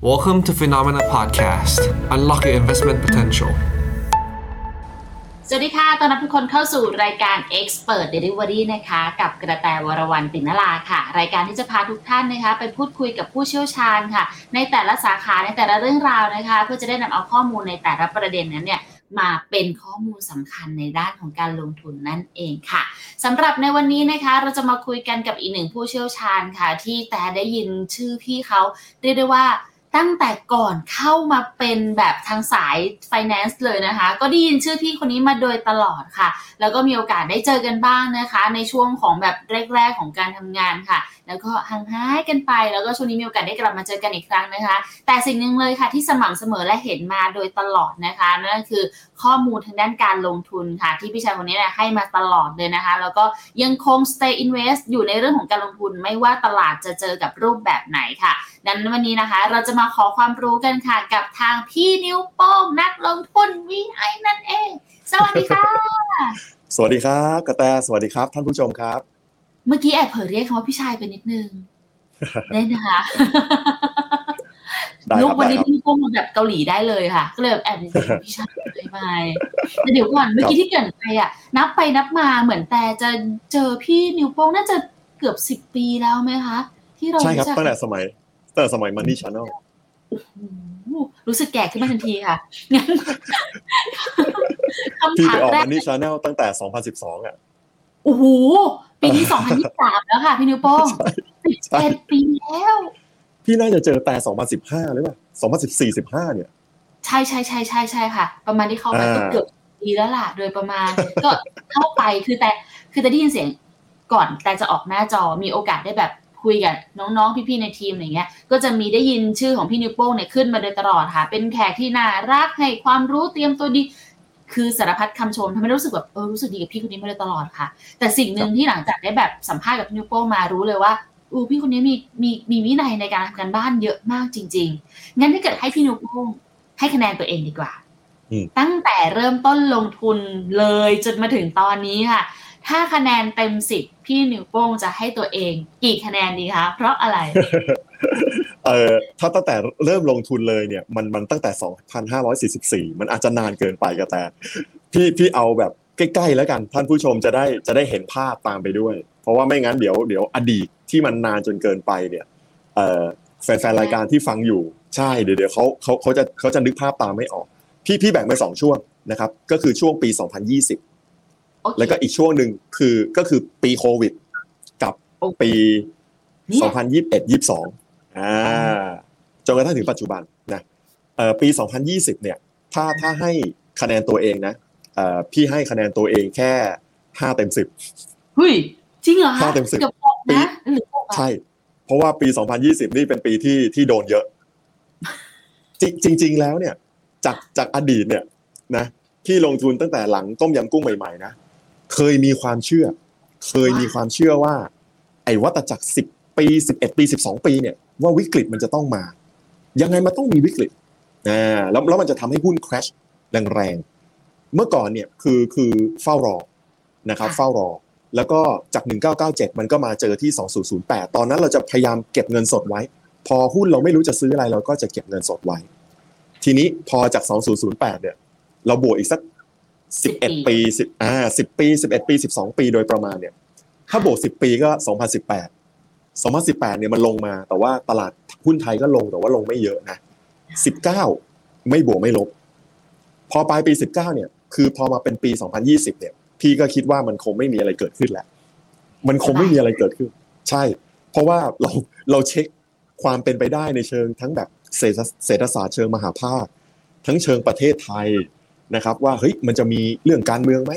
Welcome to Phenomena Podcast. Unlock your investment potential. สวัสดีค่ะ ตอนรับทุกคนเข้าสู่รายการ Expert Delivery นะคะ กับกระแตวรวรรณปินนลาค่ะ รายการที่จะพาทุกท่านนะคะ ไปพูดคุยกับผู้เชี่ยวชาญค่ะ ในแต่ละสาขาในแต่ละเรื่องราวนะคะ เพื่อจะได้นำเอาข้อมูลในแต่ละประเด็นนั้นเนี่ยมาเป็นข้อมูลสำคัญในด้านของการลงทุนนั่นเองค่ะสำหรับในวันนี้นะคะ เราจะมาคุยกันกับอีกหนึ่งผู้เชี่ยวชาญค่ะ ที่แต่ได้ยินชื่อพี่เขาเรียกได้ว่า ตั้งแต่ก่อนเข้ามาเป็นแบบทางสาย finance เลยนะคะ ก็ได้ยินชื่อพี่คนนี้มาโดยตลอดค่ะ แล้วก็มีโอกาสได้เจอกันบ้างนะคะ ในช่วงของแบบแรก ๆ ของการทำงานค่ะ แล้วก็ห่างหายกันไป แล้วก็ช่วงนี้มีโอกาสได้กลับมาเจอกันอีกครั้งนะคะ แต่สิ่งหนึ่งเลยค่ะที่สม่ำเสมอและเห็นมาโดยตลอดนะคะนั่นก็คือข้อมูลทางด้านการลงทุนค่ะ ที่พี่ชายคนนี้นี่ยให้มาตลอดเลยนะคะ แล้วก็ยังคง stay invest อยู่ในเรื่องของการลงทุนไม่ว่าตลาดจะเจอกับรูปแบบไหนค่ะ ดังนั้นวันนี้นะคะ เราจะมาขอความรู้กันค่ะ กับทางพี่นิ้วโป้งนักลงทุน VI นั่นเอง สวัสดีค่ะ สวัสดีครับกระแตสวัสดีครับ ท่านผู้ชมครับ เมื่อกี้แอบเผลอเรียกคำว่าพี่ชายไปนิดนึงได้นะคะได้ครับลูกวันนี้ได้ครับพี่โป้งมาแบบเกาหลีได้เลยค่ะ ก็เลยแบบแอบนิดนึงพี่ชายไปไปแต่เดี๋ยวก่อนเมื่อกี้ที่เกรินไปอะ นับไปนับมาเหมือนแต่จะเจอพี่นิ้วโป้งน่าจะเกือบสิบปีแล้วไหมคะ ที่เราใช่ครับจักตั้งแต่สมัยตั้ง แต่สมัยมันนี่ชาแนลโอ้โหรู้สึกแก่ขึ้นมาทันทีค่ะงั้นคำพี่ถามไปออกแรกมันนี่ชาแนลตั้งแต่ 2012 อะ โอ้โห ปีนี้ 2023 แล้วค่ะ พี่นิ้วโป้งสิบใช่เอ็ดปีแล้ว พี่น่าจะเจอแต่ 2015 หรือเปล่า 2014 15 เนี่ย ใช่ใช่ใช่ใช่ใช่ค่ะ ประมาณที่เข้าไปอ่าก็เกือบปีแล้วล่ะ โดยประมาณ ก็เข้าไปคือแต่ คือแต่ได้ยินเสียงก่อนแต่จะออกหน้าจอมีโอกาสได้แบบ คุยกับน้องๆ พี่ๆ ในทีมอะไรเงี้ย ก็จะมีได้ยินชื่อของพี่นิวโป้งเนี่ยขึ้นมาโดยตลอดค่ะ เป็นแขกที่น่ารักให้ความรู้เตรียมตัวดี คือสารพัดคำชมทำให้รู้สึกแบบเออรู้สึกดีกับพี่คนนี้มาโดยตลอดค่ะ แต่สิ่งหนึ่งที่หลังจากได้แบบสัมภาษณ์กับพี่นิวโป้งมารู้เลยว่าอูพี่คนนี้มีมีมีวินัยในการทำการบ้านเยอะมากจริง ๆ งั้นถ้าเกิดให้พี่นิวโป้งให้คะแนนตัวเองดีกว่าอืมตั้งแต่เริ่มต้นลงทุนเลยจนมาถึงตอนนี้ค่ะ ถ้าคะแนนเต็มสิบพี่นิวโป้งจะให้ตัวเองกี่คะแนนดีคะ เพราะอะไร เออถ้าตั้งแต่เริ่มลงทุนเลยเนี่ย มันมันตั้งแต่ 2,544 มันอาจจะนานเกินไปกระแต่ พี่พี่เอาแบบใกล้ๆแล้วกัน ท่านผู้ชมจะได้จะได้เห็นภาพตามไปด้วย เพราะว่าไม่งั้นเดี๋ยวเดี๋ยวอดีตที่มันนานจนเกินไปเนี่ยเออแฟนๆรายการที่ฟังอยู่ใช่เดี๋ยวเดี๋ยวเขาเขาเขาจะเขาจะนึกภาพตามไม่ออก พี่พี่แบ่งเป็นสองช่วงนะครับ ก็คือช่วงปี 2020 แล้วก็อีกช่วงหนึ่งคือก็คือปีโควิด กับโอ้ปีเนี่ย2021 22อ่าจนกระทั่งถึงปัจจุบันนะเอ่อปี2020เนี่ย ถ้าถ้าให้คะแนนตัวเองนะเอ่อพี่ให้คะแนนตัวเองแค่5เต็ม10เฮ้ยจริงเหรอคะห้าเต็มสิบเกือบหกนะหรือหกอะใช่ เพราะว่าปี2020นี่เป็นปีที่ที่โดนเยอะ จริงจริงๆแล้วเนี่ย จากจากอดีตเนี่ยนะที่ลงทุนตั้งแต่หลังต้มยำกุ้งใหม่ๆนะ เคยมีความเชื่อ เคยมีความเชื่อว่า ไอ้วัตจักรสิบปีสิบเอ็ดปีสิบสองปีเนี่ยว่าวิกฤตมันจะต้องมา ยังไงมันต้องมีวิกฤตอ่าแล้วแล้วมันจะทำให้หุ้น crash แรงๆ เมื่อก่อนเนี่ยคือคือเฝ้ารอนะครับเฝ้ารอ แล้วก็จาก 1997 มันก็มาเจอที่ 2008 ตอนนั้นเราจะพยายามเก็บเงินสดไว้ พอหุ้นเราไม่รู้จะซื้ออะไรเราก็จะเก็บเงินสดไว้ ทีนี้พอจาก 2008 เนี่ย เราบวกอีกสัก 11ปี10อ่า10ปี11ปี12ปีโดยประมาณเนี่ย ถ้าบวก10ปีก็2018 2018เนี่ยมันลงมา แต่ว่าตลาดหุ้นไทยก็ลงแต่ว่าลงไม่เยอะนะ19ไม่บวกไม่ลบ พอปลายปี19เนี่ย คือพอมาเป็นปี2020เนี่ย พี่ก็คิดว่ามันคงไม่มีอะไรเกิดขึ้นแล้วมันคงไม่มีอะไรเกิดขึ้น ใช่ เพราะว่าเราเราเช็คความเป็นไปได้ในเชิงทั้งแบบเศรษฐเศรษฐศาสตร์เชิงมหาภาค ทั้งเชิงประเทศไทย นะครับว่าเฮ้ยมันจะมีเรื่องการเมืองไหม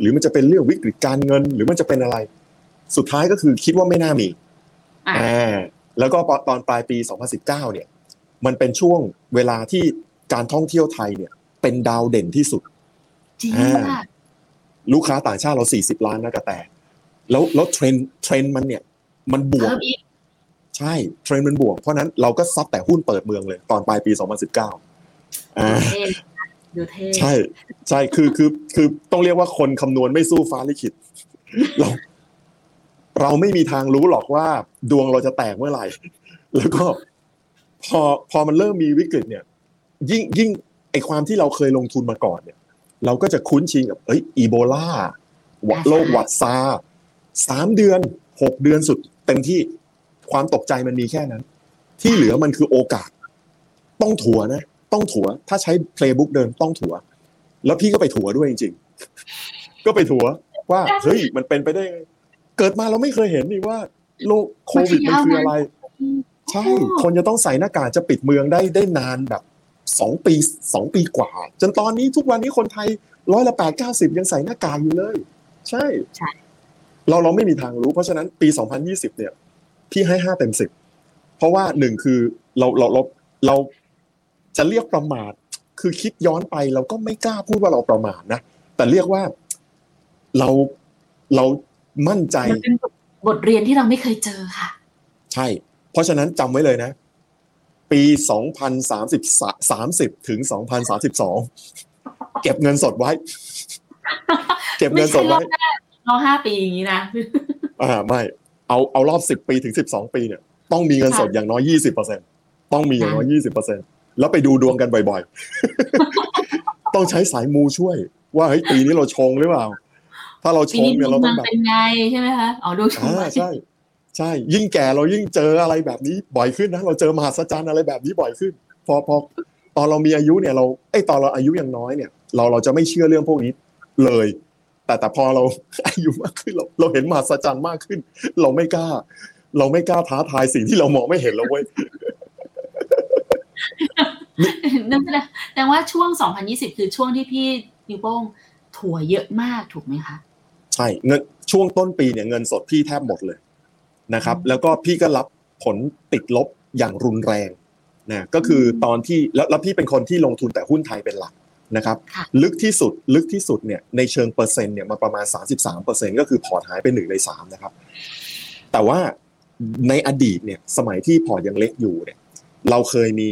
หรือมันจะเป็นเรื่องวิกฤตการเงิน หรือมันจะเป็นอะไร สุดท้ายก็คือคิดว่าไม่น่ามีอะอ่าแล้วก็ตอนปลายปี 2019 เนี่ย มันเป็นช่วงเวลาที่การท่องเที่ยวไทยเนี่ย เป็นดาวเด่นที่สุดจริงอ่าค่ะลูกค้าต่างชาติเรา 40 ล้านนะกระแตแล้วแล้วเทรนด์เทรนด์มันเนี่ย มันบวกเพิ่มอีกใช่เทรนด์มันบวก เพราะนั้นเราก็ซัดแต่หุ้นเปิดเมืองเลย ตอนปลายปี 2019อ่า ดูเท่เลยนะดูเท่ใช่ใช่คือคือคือต้องเรียกว่าคนคำนวณไม่สู้ฟ้าลิขิตเราเราไม่มีทางรู้หรอกว่า ดวงเราจะแตกเมื่อไหร่ แล้วก็ พอพอมันเริ่มมีวิกฤตเนี่ย ยิ่งยิ่งไอความที่เราเคยลงทุนมาก่อนเนี่ย เราก็จะคุ้นชินกับเอ้ยอีโบลาโรคหวัดซาสามเดือนหกเดือนสุดเต็มที่ความตกใจมันมีแค่นั้น ที่เหลือมันคือโอกาส ต้องถัวนะ ต้องถัว ถ้าใช้เพลย์บุ๊กเดินต้องถัว แล้วพี่ก็ไปถัวด้วยจริง ๆ ก็ไปถัวว่าเฮ้ยมันเป็นไปได้ไงเกิดมาเราไม่เคยเห็นนี่ว่าโรคโควิดมันคืออะไร ใช่ คนจะต้องใส่หน้ากากจะปิดเมืองได้ได้นานแบบสองปีสองปีกว่า จนตอนนี้ทุกวันนี้คนไทยร้อยละแปดเก้าสิบยังใส่หน้ากากอยู่เลย ใช่ใช่เราเราไม่มีทางรู้ เพราะฉะนั้นปี 2020 เนี่ย พี่ให้ห้าเต็มสิบเพราะว่าหนึ่งคือเราเราเราเรา จะเรียกประมาท คือคิดย้อนไปเราก็ไม่กล้าพูดว่าเราประมาทนะ แต่เรียกว่าเราเรามั่นใจมันเป็นบทเรียนที่เราไม่เคยเจอค่ะ ใช่ เพราะฉะนั้นจำไว้เลยนะ ปี 2030 30 ถึง 2032 เก็บเงินสดไว้ เก็บเงินสดไว้ไม่ใช่รอห้าปีอย่างนี้นะ อ่าไม่ เอาเอารอบ10ปีถึง12ปีเนี่ย ต้องมีเงินสดอย่างน้อย20%ต้องมีอย่างน้อย20% แล้วไปดูดวงกันบ่อยๆ ต้องใช้สายมูช่วย ว่าเฮ้ยปีนี้เราชงหรือเปล่า ถ้าเราชปีงนี้เนี่ยดเราวงต้มัองนแบบเป็นไงใช่ไหมคะอ๋อดูชมอ่าใช่ ใช่ ยิ่งแก่เรายิ่งเจออะไรแบบนี้บ่อยขึ้นนะเราเจอมหัศจรรย์อะไรแบบนี้บ่อยขึ้น พอพอตอนเรามีอายุเนี่ยเราไอยตอนเราอายุยังน้อยเนี่ย เราเราจะไม่เชื่อเรื่องพวกนี้เลย แต่แต่พอเราอายุมากขึ้นเราเราเห็นมหัศจรรย์มากขึ้น เราไม่กล้า เราไม่กล้าท้าทายสิ่งที่เรามองไม่เห็นแล้วเว้ย นั่นแสดงแสดงว่าช่วง 2020 คือช่วงที่พี่นิวโป้งถั่วเยอะมากถูกไหมคะ ใช่เงินช่วงต้นปีเนี่ยเงินสดพี่แทบหมดเลยนะครับ แล้วก็พี่ก็รับผลติดลบอย่างรุนแรงนะก็คือตอนที่แล้วแล้วพี่เป็นคนที่ลงทุนแต่หุ้นไทยเป็นหลักนะครับค่ะลึกที่สุดลึกที่สุดเนี่ยในเชิงเปอร์เซ็นต์เนี่ยมาประมาณ 33เปอร์เซ็นก็คือพอร์ตหายไปหนึ่งในสามนะครับ แต่ว่าในอดีตเนี่ยสมัยที่พอร์ตยังเล็กอยู่เนี่ยเราเคยมี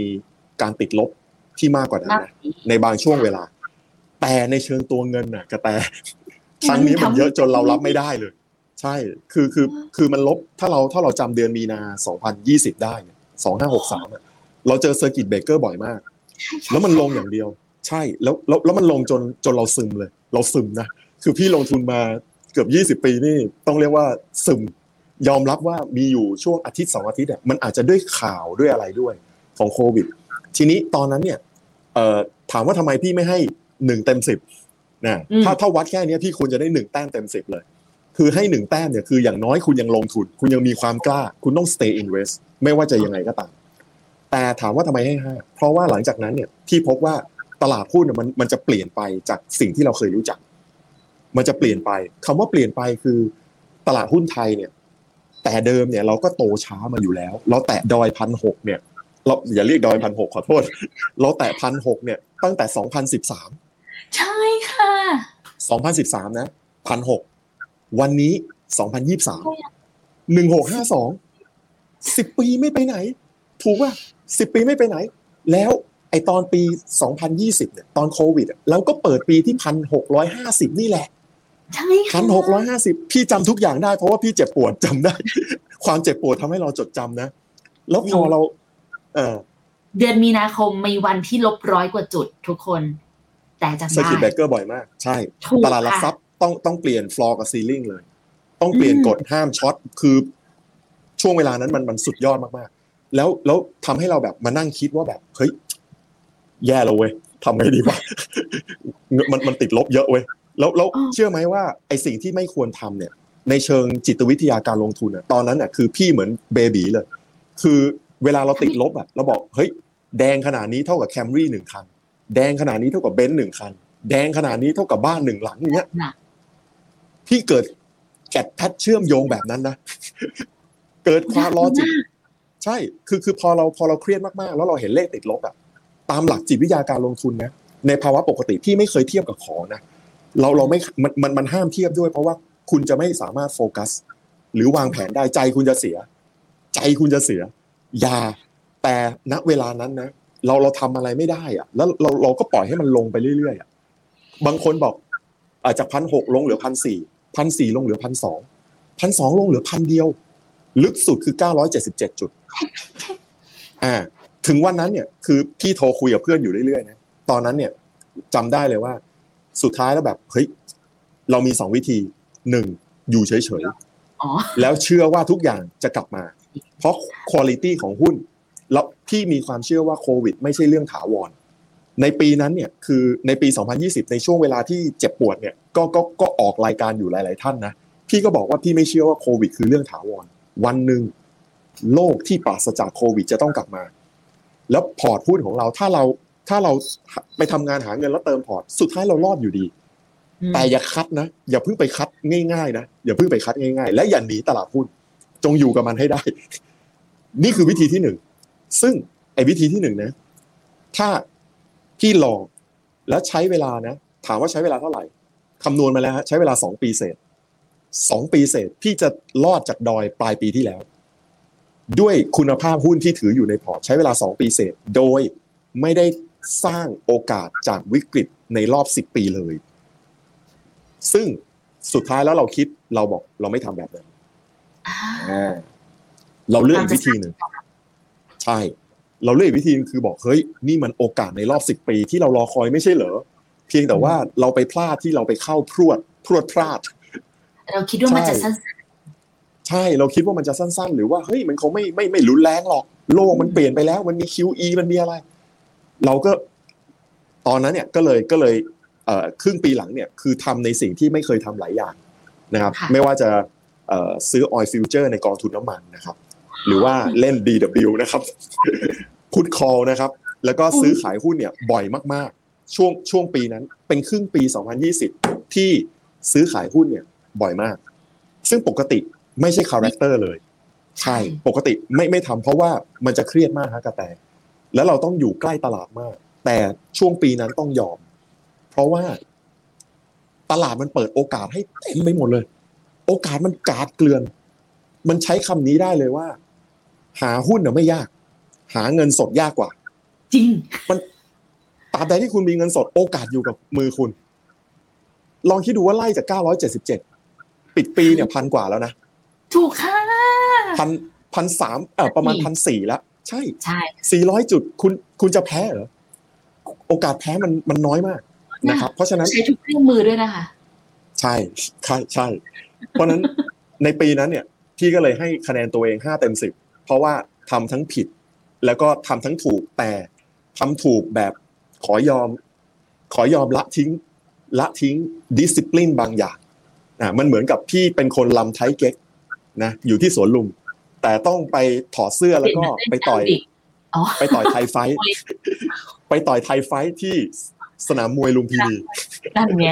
การติดลบที่มากกว่านั้นมากนะในบางช่วงเวลา แต่ในเชิงตัวเงินน่ะกระแตครั้งนี้มันเยอะจนเรารับไม่ได้เลย ใช่คือคือคือมันลบถ้าเราถ้าเราจำเดือนมีนา 2020 ได้เนี่ย2563อะเราเจอ circuit breaker บ่อยมาก แล้วมันลงอย่างเดียว ใช่แล้วแล้วแล้วมันลงจนจนเราซึมเลย เราซึมนะคือพี่ลงทุนมาเกือบ 20 ปีนี่ต้องเรียกว่าซึมยอมรับว่ามีอยู่ช่วงอาทิตย์สองอาทิตย์เนี่ยมันอาจจะด้วยข่าวด้วยอะไรด้วยของโควิด ทีนี้ตอนนั้นเนี่ยเอ่อถามว่าทำไมพี่ไม่ให้หนึ่งเต็มสิบนะอืมถ้าถ้าวัดแค่เนี้ยพี่ควรจะได้หนึ่งแต้มเต็มสิบเลย คือให้หนึ่งแต้มเนี่ยคืออย่างน้อยคุณยังลงทุน คุณยังมีความกล้า คุณต้อง stay invest ไม่ว่าจะยังไงก็ตาม แต่ถามว่าทำไมให้ห้าเพราะว่าหลังจากนั้นเนี่ยพี่พบว่าตลาดหุ้นเนี่ยมันมันจะเปลี่ยนไปจากสิ่งที่เราเคยรู้จัก มันจะเปลี่ยนไปคำว่าเปลี่ยนไปคือตลาดหุ้นไทยเนี่ย แต่เดิมเนี่ยเราก็โตช้ามาอยู่แล้ว เราแตะดอยพันหกเนี่ย เราอย่าเรียกดอยพันหกขอโทษ เราแตะพันหกเนี่ยตั้งแต่สองพันสิบสามใช่ค่ะสองพันสิบสามนะพันหกวันนี้สองพันยี่สามหนึ่งหกห้าสองสิบปีไม่ไปไหน ถูกป่ะสิบปีไม่ไปไหน แล้วไอตอนปี 2020 เนี่ยตอนโควิดอะเราก็เปิดปีที่พันหกร้อยห้าสิบนี่แหละ ใช่ค่ะพันหกร้อยห้าสิบพี่จำทุกอย่างได้เพราะว่าพี่เจ็บปวดจำได้ ความเจ็บปวดทำให้เราจดจำนะ แล้วพอเรา เออ เดือนมีนาคมมีวันที่ลบร้อยกว่าจุดทุกคน แต่จำได้ circuit breaker บ่อยมาก ใช่ถูกตลาดหลักค่ะทรัพย์ต้องต้องเปลี่ยนฟลอร์กับ ceiling เลย ต้องเปลี่ยนอืมกฎห้าม short คือ ช่วงเวลานั้นมันมันสุดยอดมากๆ แล้วแล้วทำให้เราแบบมานั่งคิดว่าแบบเฮ้ยแย่แล้วเว้ยทำไงดีวะมันมันติดลบเยอะเว้ยแล้วแล้วเชื่อไหมว่าไอสิ่งที่ไม่ควรทำเนี่ย ในเชิงจิตวิทยาการลงทุนอะตอนนั้นอะคือพี่เหมือน baby เลย คือ เวลาเราติดลบอะเราบอกเฮ้ยแดงขนาดนี้เท่ากับแคมรี่หนึ่งคัน แดงขนาดนี้เท่ากับเบนซ์หนึ่งคัน แดงขนาดนี้เท่ากับบ้านหนึ่งหลังอย่างเงี้ยหนักพี่เกิดแกดแพทเชื่อมโยงแบบนั้นนะเกิดความ logic ใช่ คือคือพอเราพอเราเครียดมากๆ แล้วเราเห็นเลขติดลบอะตามหลักจิตวิทยาการลงทุนนะในภาวะปกติพี่ไม่เคยเทียบกับของนะเราเราไม่มันมันมันห้ามเทียบด้วย เพราะว่าคุณจะไม่สามารถโฟกัส หรือวางแผนได้ใจคุณจะเสีย ใจคุณจะเสียอ ย่าแต่ณเวลานั้นนะเราเราทำอะไรไม่ได้อะแล้วเราเราก็ปล่อยให้มันลงไปเรื่อยๆอะบางคนบอกอาจจะพันหกลงเหลือพันสี่พันสี่ลงเหลือพันสองพันสองลงเหลือพันเดียว ลึกสุดคือเก้าร้อยเจ็ดสิบเจ็ดจุด อ่า ถึงวันนั้นเนี่ย คือพี่โทรคุยกับเพื่อนอยู่เรื่อยๆนะตอนนั้นเนี่ยจำได้เลยว่า สุดท้ายแล้วแบบเฮ้ยเรามีสองวิธีหนึ่งอยู่เฉยอ๋อๆแล้วเชื่อว่าทุกอย่างจะกลับมา เพราะคุณ i t y ของหุ้นแล้วพี่มีความเชื่อว่าโควิด ไม่ใช่เรื่องถาวร ในปีนั้นเนี่ยคือในปี 2020 ในช่วงเวลาที่เจ็บปวดเนี่ยก็ก็ก็ออกรายการอยู่หลาย ๆ ท่านนะพี่ก็บอกว่าพี่ไม่เชื่อว่าโควิด คือเรื่องถาวร วันหนึ่งโลกที่ปราศจากโควิดจะต้องกลับมา แล้วพอร์ตหุ้นของเราถ้าเราถ้าเราไปทำงานหาเงินแล้วเติมพอร์ตสุดท้ายเรารอดอยู่ดี แต่อย่า cut นะ อย่าเพิ่งไป cut ง่าย ๆ นะอย่าเพิ่งไป cut ง่าย ๆ และอย่าหนีตลาดหุ้น จงอยู่กับมันให้ได้ นี่คือวิธีที่หนึ่ง ซึ่งไอ้วิธีที่หนึ่งนะ ถ้าพี่ลองแล้วใช้เวลานะ ถามว่าใช้เวลาเท่าไหร่คำนวณมาแล้วฮะใช้เวลาสองปีเศษสองปีเศษพี่จะรอดจากดอยปลายปีที่แล้ว ด้วยคุณภาพหุ้นที่ถืออยู่ในพอร์ตใช้เวลาสองปีเศษ โดยไม่ได้สร้างโอกาสจากวิกฤตในรอบสิบปีเลย ซึ่งสุดท้ายแล้วเราคิดเราบอกเราไม่ทำแบบนั้น เราเลือกอีกวิธีหนึ่งใช่ เราเลือกอีกวิธีหนึงคือบอกเฮ้ยนี่มันโอกาสในรอบสิบปีที่เรารอคอยไม่ใช่เหรอเพียงแต่ว่าเราไปพลาดที่เราไปเข้าพรวดพรวดพลาด เราคิดว่ามันจะสั้นใช่เราคิดว่ามันจะสั้น ๆ หรือว่าเฮ้ยมันคงไม่ไม่ไม่รุนแรงหรอก โลกมันเปลี่ยนไปแล้วมันมี QE มันมีอะไร เราก็ตอนนั้นเนี่ยก็เลยก็เลยเอ่อครึ่งปีหลังเนี่ยคือทำในสิ่งที่ไม่เคยทำหลายอย่างนะครับ ไม่ว่าจะ ซื้อ oil future ในกองทุนน้ำมันนะครับ หรือว่าเล่น DW นะครับพุทคอลนะครับ แล้วก็ซื้อขายหุ้นเนี่ยบ่อยมากๆ ช่วงช่วงปีนั้น เป็นครึ่งปี 2020 ที่ซื้อขายหุ้นเนี่ยบ่อยมาก ซึ่งปกติไม่ใช่ character เลย ใช่ ปกติไม่ไม่ทำเพราะว่ามันจะเครียดมากฮะกระแต แล้วเราต้องอยู่ใกล้ตลาดมาก แต่ช่วงปีนั้นต้องยอม เพราะว่าตลาดมันเปิดโอกาสให้เต็มไปหมดเลย โอกาสมันกลาดเกลื่อน มันใช้คำนี้ได้เลยว่า หาหุ้นน่ะไม่ยาก หาเงินสดยากกว่าๆจริงตราบใดที่คุณมีเงินสด โอกาสอยู่กับมือคุณ ลองคิดดูว่าไล่จาก 977 ปิดปีเนี่ยพันกว่าแล้วนะ ถูกค่ะพันพันสามเออประมาณนี่พันสี่แล้ว ใช่ใช่สี่ร้อยจุดคุณคุณจะแพ้เหรอ โอกาสแพ้มันมันน้อยมากนะครับ เพราะฉะนั้นใช้ทุกเครื่องมือด้วยนะคะ ใช่ใช่ใช่ เพราะฉะนั้นในปีนั้นเนี่ยพี่ก็เลยให้คะแนนตัวเองห้าเต็มสิบเพราะว่าทำทั้งผิด แล้วก็ทำทั้งถูกแต่ทำถูกแบบขอยอม ขอยอมละทิ้งละทิ้งดิสซิ p ลินบางอย่างอ่ามันเหมือนกับพี่เป็นคนลำไทยเก๊กนะอยู่ที่สวนลุม แต่ต้องไปถอดเสื้อแล้วก็ไปต่อยอ๋อไปต่อยไทยไฟท์ไปต่อยไทยไฟท์ที่สนามมวยลุมพินีนั่นไง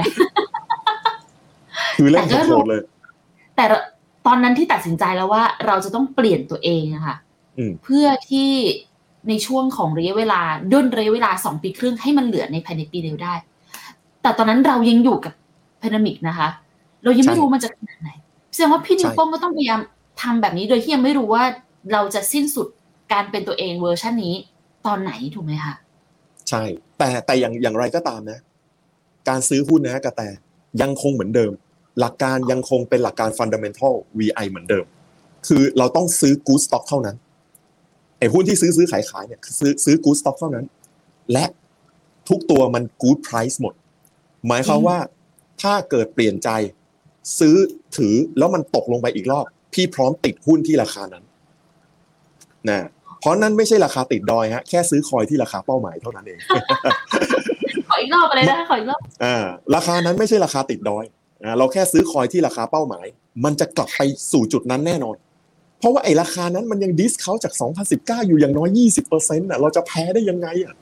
คือเล่นแต่ก็โหดๆเลย แต่ตอนนั้นที่ตัดสินใจแล้วว่าเราจะต้องเปลี่ยนตัวเองอะค่ะอืมเพื่อที่ในช่วงของระยะเวลาด้นระยะเวลาสองปีครึ่งให้มันเหลือในภายในปีเดียวได้ แต่ตอนนั้นเรายังอยู่กับพนมิกนะคะ เรายังไม่ใช่รู้มันจะขนาดไหนแสดงว่าพี่นิวใช่โป้งก็ต้องพยายามทำแบบนี้โดยที่ยังไม่รู้ว่าเราจะสิ้นสุดการเป็นตัวเองเวอร์ชันนี้ตอนไหนถูกไหมคะใช่ แต่แต่อย่างอย่างไรก็ตามนะ การซื้อหุ้นนะกระแตยังคงเหมือนเดิม หลักการยังคงเป็นหลักการ fundamental VI เหมือนเดิม คือเราต้องซื้อ good stock เท่านั้นไอ้หุ้นที่ซื้อซื้อขายขายเนี่ยคือซื้อซื้อ good stock เท่านั้น และทุกตัวมัน good price หมด หมายความว่าถ้าเกิดเปลี่ยนใจซื้อถือแล้วมันตกลงไปอีกรอบ พี่พร้อมติดหุ้นที่ราคานั้นนะเพราะนั้นไม่ใช่ราคาติดดอยฮะแค่ซื้อคอยที่ราคาเป้าหมายเท่านั้นเองขออีกรอบอะไรนะขออีกรอบอ่าราคานั้นไม่ใช่ราคาติดดอยอ่า เราแค่ซื้อคอยที่ราคาเป้าหมาย มันจะกลับไปสู่จุดนั้นแน่นอน เพราะว่าไอ้ราคานั้นมันยัง discount จาก 2019 อยู่อย่างน้อย 20%อะเราจะแพ้ได้ยังไงอะ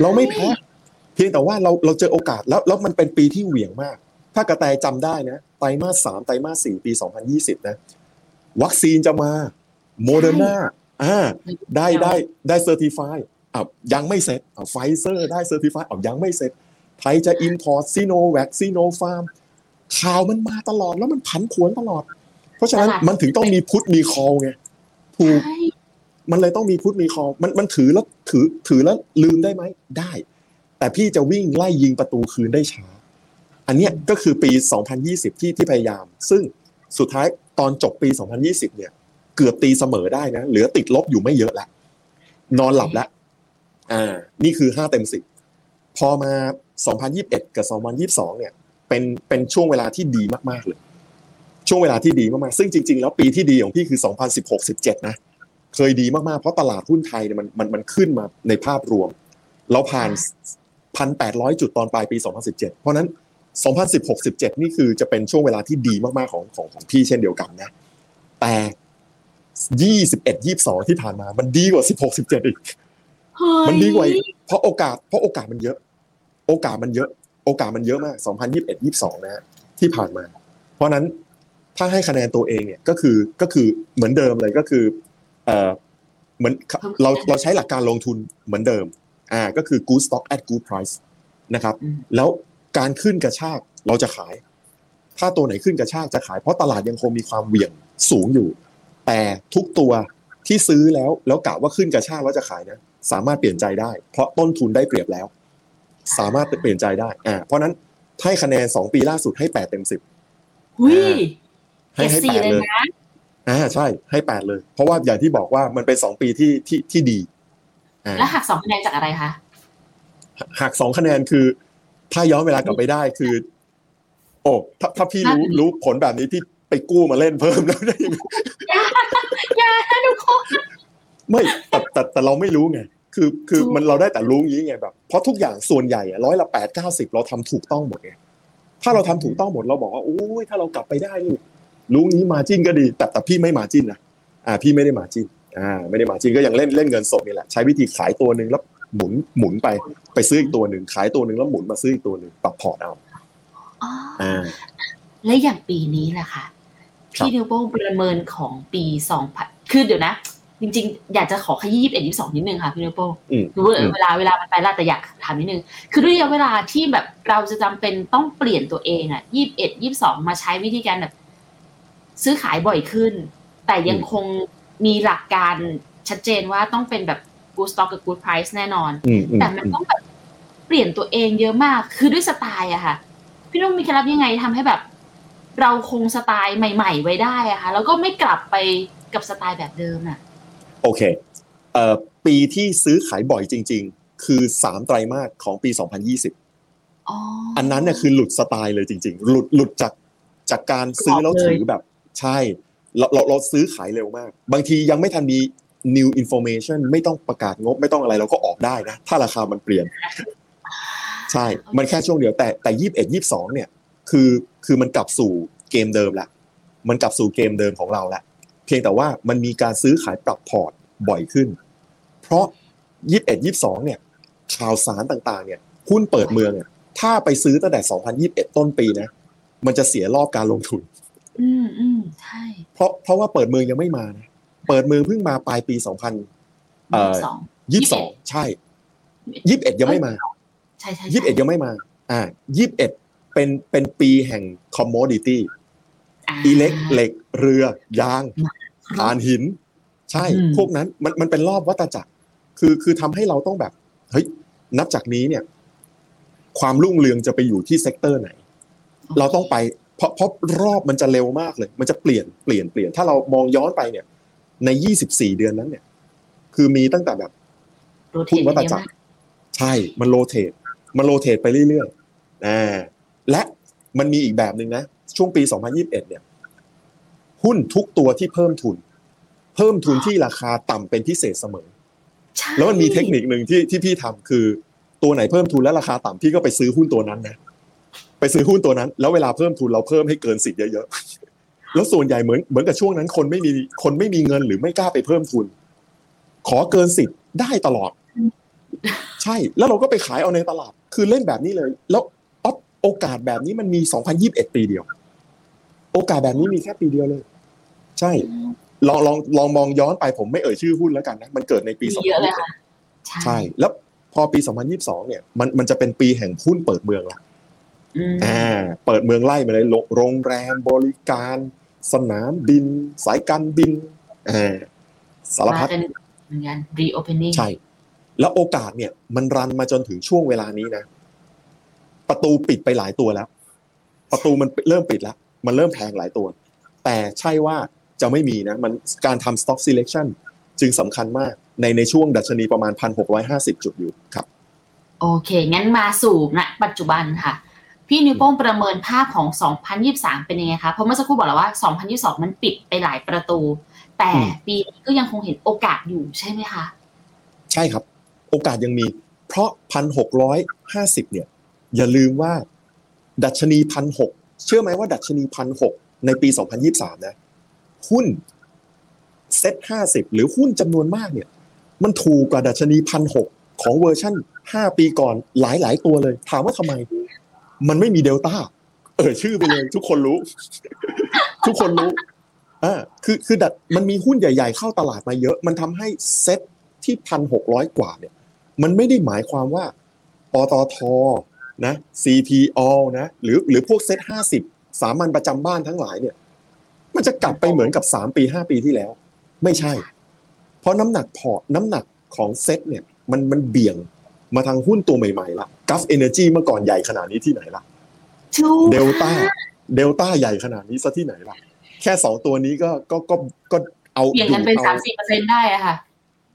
เราไม่แพ้ เพียงแต่ว่าเราเราเจอโอกาสแล้วแล้วมันเป็นปีที่เหวี่ยงมาก ถ้ากระแตจำได้นะไตรมาสสามไตรมาสสี่ปี 2020 นะ วัคซีนจะมาโมเดอร์นาอ่าได้ได้ได้ certify อ้าวยังไม่เสร็จอ้าวไฟเซอร์ได้ certify อ้าวยังไม่เสร็จไทยจะ import ซิโนแวคซิโนฟาร์ม ข่าวมันมาตลอดแล้วมันผันผวนตลอด เพราะฉะนั้นตลาดมันถึงต้องมี put มี call ไงถูกใช่มันเลยต้องมี put มี call มันมันถือแล้วถือถือแล้วลืมได้ไหมได้ แต่พี่จะวิ่งไล่ยิงประตูคืนได้ช้า อันเนี้ยก็คือปี 2020 ที่ที่พยายาม ซึ่งสุดท้ายตอนจบปี 2020 เนี่ย เกือบตีเสมอได้นะ เหลือติดลบอยู่ไม่เยอะแล้วนอนหลับแล้วอ่า นี่คือห้าเต็มสิบพอมา 2021 กับ 2022 เนี่ย เป็นเป็นช่วงเวลาที่ดีมากๆเลย ช่วงเวลาที่ดีมากๆซึ่งจริง ๆ แล้วปีที่ดีของพี่คือ 2016-17 นะ เคยดีมากๆเพราะตลาดหุ้นไทยเนี่ยมันมันมันขึ้นมาในภาพรวม เราผ่าน 1,800 จุดตอนปลายปี 2017 เพราะนั้น 2016-17 นี่คือจะเป็นช่วงเวลาที่ดีมากๆของของของพี่เช่นเดียวกันนะ แต่21-22ที่ผ่านมา มันดีกว่า16-17อีกเฮ้ยมันดีกว่าอีกเพราะโอกาส เพราะโอกาสมันเยอะ โอกาสมันเยอะ โอกาสมันเยอะมาก 2021 22 นะฮะที่ผ่านมา เพราะนั้นถ้าให้คะแนนตัวเองเนี่ยก็คือก็คือเหมือนเดิมเลยก็คือเอ่อเหมือนเราเราใช้หลักการลงทุนเหมือนเดิมอ่าก็คือ good stock at good price นะครับอืมแล้วการขึ้นกระชากเราจะขาย ถ้าตัวไหนขึ้นกระชากจะขายเพราะตลาดยังคงมีความเหวี่ยงสูงอยู่ แต่ทุกตัวที่ซื้อแล้วแล้วกะว่าขึ้นกระชากแล้วจะขายนะสามารถเปลี่ยนใจได้ เพราะต้นทุนได้เปรียบแล้ว สามารถเปลี่ยนใจได้อ่าเพราะนั้นให้คะแนนสองปีล่าสุดให้แปดเต็มสิบหุยให้เกรดให้สี่แปดเลยเลยนะอ่าใช่ให้แปดเลย เพราะว่าอย่างที่บอกว่ามันเป็นสองปีที่ที่ที่ดีอ่าแล้วหักสองคะแนนจากอะไรคะหักสองคะแนนคือ ถ้าย้อนเวลากลับไปได้คือ โอ้ถ้าถ้าพี่รู้รู้ผลแบบนี้พี่ไปกู้มาเล่นเพิ่มแล้วได้ยังไงอย่าทุกคนไม่แต่แต่แต่เราไม่รู้ไง คือคือถูกมันเราได้แต่รู้อย่างนี้ไงแบบเพราะทุกอย่างส่วนใหญ่อะร้อยละแปดเก้าสิบเราทำถูกต้องหมดไงถ้าเราทำถูกต้องหมดเราบอกว่าโอ้ยถ้าเรากลับไปได้นี่รู้งี้มาจิ้นก็ดี แต่แต่พี่ไม่มาจิ้นนะอ่า พี่ไม่ได้มาจิ้นอ่าไม่ได้มาจิ้นก็ยังเล่นเล่นเงินสดนี่แหละใช้วิธีขายตัวหนึ่งแล้วหมุนหมุนไปไปซื้ออีกตัวหนึ่งขายตัวหนึ่งแล้วหมุนมาซื้ออีกตัวหนึ่งปรับพอร์ตเอาอ๋ออ่าและอย่างปีนี้แหละค่ะพี่นิวโป้งประเมินของปีสองพันคือเดี๋ยวนะ จริงๆ อยากจะขอขยี้ยี่สิบเอ็ดยี่สิบสองนิดนึงค่ะพี่นิวโป้งอืมรู้ว่าอืมเวลาเวลามันไปแล้วแต่อยากถามนิดนึง คือด้วยระยะเวลาที่แบบเราจะจำเป็นต้องเปลี่ยนตัวเองอะยี่สิบเอ็ดยี่สิบสองมาใช้วิธีการแบบ ซื้อขายบ่อยขึ้น แต่ยังคงมีหลักการชัดเจนว่าต้องเป็นแบบ good stock กับ good price แน่นอนอืมอืมแต่มันต้องแบบเปลี่ยนตัวเองเยอะมาก คือด้วยสไตล์อะค่ะ พี่นุ่มมีเคล็ดลับยังไงทำให้แบบ เราคงสไตล์ใหม่ ๆ ไว้ได้อะค่ะ แล้วก็ไม่กลับไปกับสไตล์แบบเดิมอะ โอเคเอ่อปีที่ซื้อขายบ่อยจริง ๆ คือสามไตรมาสของปี 2020อ๋ออันนั้นเนี่ยคือหลุดสไตล์เลยจริง ๆ หลุดหลุดจากจากการซื้อแล้วเลยถือแบบ ใช่ เราเราเราซื้อขายเร็วมาก บางทียังไม่ทันมี new information ไม่ต้องประกาศงบไม่ต้องอะไรเราก็ออกได้นะ ถ้าราคามันเปลี่ยน ใช่ มันแค่ช่วงเดียวแต่แต่ยี่สิบเอ็ดยี่สิบสองเนี่ย คือคือมันกลับสู่เกมเดิมละมันกลับสู่เกมเดิมของเราละ เพียงแต่ว่ามันมีการซื้อขายปรับพอร์ตบ่อยขึ้น เพราะยี่สิบเอ็ดยี่สิบสองเนี่ยข่าวสารต่างๆเนี่ยหุ้นเปิดเมืองเนี่ยถ้าไปซื้อตั้งแต่2021ต้นปีนะมันจะเสียรอบการลงทุน อืมอืมใช่เพราะเพราะว่าเปิดเมืองยังไม่มานะเปิดเมืองเพิ่งมาปลายปี2000เอ่อสอง22ใช่21ยังไม่มาใช่ใช่21ยังไม่มา อ่า21เป็นเป็นปีแห่ง commodity อิ เล็กเหล็กเรือยางถ่านหิน ใช่ พวกนั้นมันมันเป็นรอบวัฏจักร คือคือทำให้เราต้องแบบเฮ้ยนับจากนี้เนี่ย ความรุ่งเรืองจะไปอยู่ที่ sector ไหน เราต้องไปเพราะเพราะรอบมันจะเร็วมากเลย มันจะเปลี่ยนเปลี่ยนเปลี่ยน ถ้าเรามองย้อนไปเนี่ย ใน 24 เดือนนั้นเนี่ย คือมีตั้งแต่แบบโรเทหุ้นตวัตเยอะจักมารกใช่ มันโรเทตมันโรเทตไปเรื่อยๆอ่าและมันมีอีกแบบหนึ่งนะ ช่วงปี 2021 เนี่ย หุ้นทุกตัวที่เพิ่มทุน เพิ่มทุนที่ราคาต่ำเป็นพิเศษเสมอใช่แล้วมันมีเทคนิคหนึ่งที่ที่พี่ทำคือตัวไหนเพิ่มทุนแล้วราคาต่ำพี่ก็ไปซื้อหุ้นตัวนั้นนะไปซื้อหุ้นตัวนั้น แล้วเวลาเพิ่มทุนเราเพิ่มให้เกินสิทธิ์เยอะๆแล้วส่วนใหญ่เหมือนเหมือนกับช่วงนั้น คนไม่มีคนไม่มีเงินหรือไม่กล้าไปเพิ่มทุน ขอเกินสิทธิ์ได้ตลอด ใช่แล้วเราก็ไปขายเอาในตลาด คือเล่นแบบนี้เลย แล้วอ๊อฟโอกาสแบบนี้มันมี 2021 ปีเดียว โอกาสแบบนี้มีแค่ปีเดียวเลย ใช่ ลองลองลองมองย้อนไปผมไม่เอ่ยชื่อหุ้นแล้วกันนะ มันเกิดในปีมีเยอะเลย2021ค่ะใช่ แล้วพอปี2022เนี่ยมันมันจะเป็นปีแห่งหุ้นเปิดเมืองละอืมอ่าเปิดเมืองไล่มาเลยโรโรงแรมบริการ สนามบิน สายการบินอ่าสารมาพัดเป็นเหมือนกัน reopening ใช่ แล้วโอกาสเนี่ย มันรันมาจนถึงช่วงเวลานี้นะ ประตูปิดไปหลายตัวแล้ว ประตูมันเริ่มปิดแล้ว มันเริ่มแพงหลายตัว แต่ใช่ว่าจะไม่มีนะมันการทำ stock selection จึงสำคัญมากในในช่วงดัชนีประมาณ 1,650 จุดอยู่ครับ โอเค งั้นมาสู่ณปัจจุบันค่ะ พี่นิวโป้งประเมินภาพของ 2023 เป็นยังไงคะ เพราะเมื่อสักครู่บอกแล้วว่า 2022 มันปิดไปหลายประตู แต่อืมปีนี้ก็ยังคงเห็นโอกาสอยู่ใช่ไหมคะ ใช่ครับ โอกาสยังมี เพราะ 1,650 เนี่ย อย่าลืมว่า ดัชนีพันห เชื่อไหมว่าดัชนีพันหกในปี 2023 นะ หุ้นเซ็ต50หรือหุ้นจำนวนมากเนี่ย มันถูกกว่าดัชนีพันหกของเวอร์ชั่น5ปีก่อนหลายหลายๆตัวเลย ถามว่าทำไม มันไม่มีเดลต้า เออชื่อไปเลย ทุกคนรู้ ทุกคนรู้อ่าคือคือดัดมันมีหุ้นใหญ่ ๆ เข้าตลาดมาเยอะ มันทำให้เซ็ตที่พันหกร้อยกว่าเนี่ย มันไม่ได้หมายความว่าปตท นะ CPO นะหรือหรือพวกเซ็ตห้าสิบสามัญประจำบ้านทั้งหลายเนี่ย มันจะกลับไปเหมือนกับสามปีห้าปีที่แล้ว ไม่ใช่ เพราะน้ำหนักพอร์ตน้ำหนักของเซ็ตเนี่ยมันมันเบี่ยงมาทางหุ้นตัวใหม่ๆละกัฟเอเนจีเมื่อก่อนใหญ่ขนาดนี้ที่ไหนล่ะชูเดลต้าเดลต้าใหญ่ขนาดนี้ซะที่ไหนล่ะ แค่สองตัวนี้ก็ก็ก็ก็เอาเปลี่ยนกันเป็นดูสามเอาสี่เปอร์เซ็นได้อะค่ะ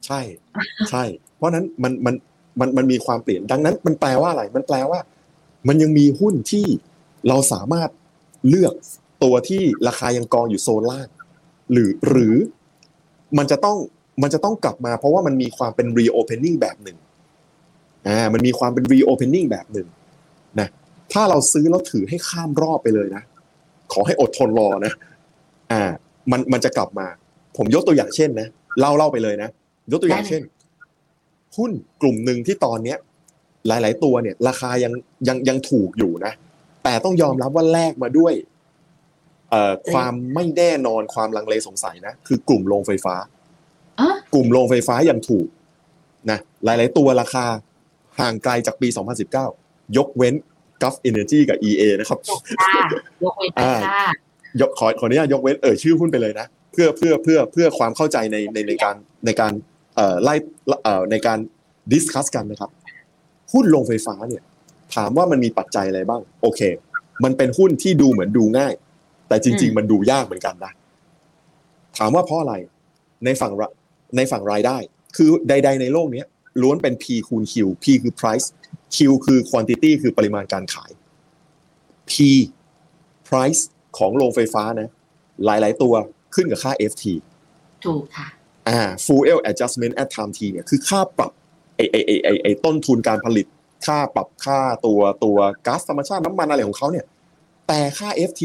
ใช่ ใช่ เพราะฉะนั้นมันมัน มันมันมีความเปลี่ยนดังนั้น มันแปลว่าอะไร มันแปลว่า มันยังมีหุ้นที่เราสามารถเลือกตัวที่ราคายังกองอยู่โซนล่างหรือหรือมันจะต้องมันจะต้องกลับมา เพราะว่ามันมีความเป็น reopening แบบหนึ่งอ่ามันมีความเป็น reopening แบบหนึ่งนะถ้าเราซื้อแล้วถือให้ข้ามรอบไปเลยนะ ขอให้อดทนรอนะ อ่า มันมันจะกลับมา ผมยกตัวอย่างเช่นนะเล่าเล่าไปเลยนะ ยกตัวอย่างเช่น หุ้นกลุ่มหนึ่งที่ตอนเนี้ยหลาย ๆ ตัวเนี่ย ราคายังยังยังถูกอยู่นะ แต่ต้องยอมรับว่าแลกมาด้วยเอ่อความไม่แน่นอนความลังเลสงสัยนะ คือกลุ่มโรงไฟฟ้าอะกลุ่มโรงไฟฟ้ายังถูกนะหลาย ๆ ตัวราคาห่างไกลจากปี 2019 ยกเว้น Gulf Energy กับ EA นะครับจบค่ะยกเว้นไปค่ะยกขอขออนุญาตยกเว้นเอ่ยชื่อหุ้นไปเลยนะ เพื่อเพื่อเพื่อเพื่อความเข้าใจในในในการในการเอ่อ ไล่เอ่อในการดิสคัสกันนะครับหุ้นโรงไฟฟ้าเนี่ย ถามว่ามันมีปัจจัยอะไรบ้าง โอเค มันเป็นหุ้นที่ดูเหมือนดูง่าย แต่จริง ๆ มันดูยากเหมือนกันนะถามว่าเพราะอะไรในฝั่งระในฝั่งรายได้ คือใด ๆ ในโลกเนี้ยล้วนเป็น P คูณ Q P คือ price Q คือ quantity คือปริมาณการขาย P price ของโรงไฟฟ้านะ หลาย ๆ ตัวขึ้นกับค่า FT ถูกค่ะ อ่า fuel adjustment at time T เนี่ยคือค่าปรับไอไอไอไอไอต้นทุนการผลิต ค่าปรับค่าตัวตัวก๊าซธรรมชาติน้ำมันอะไรของเขาเนี่ย แต่ค่า FT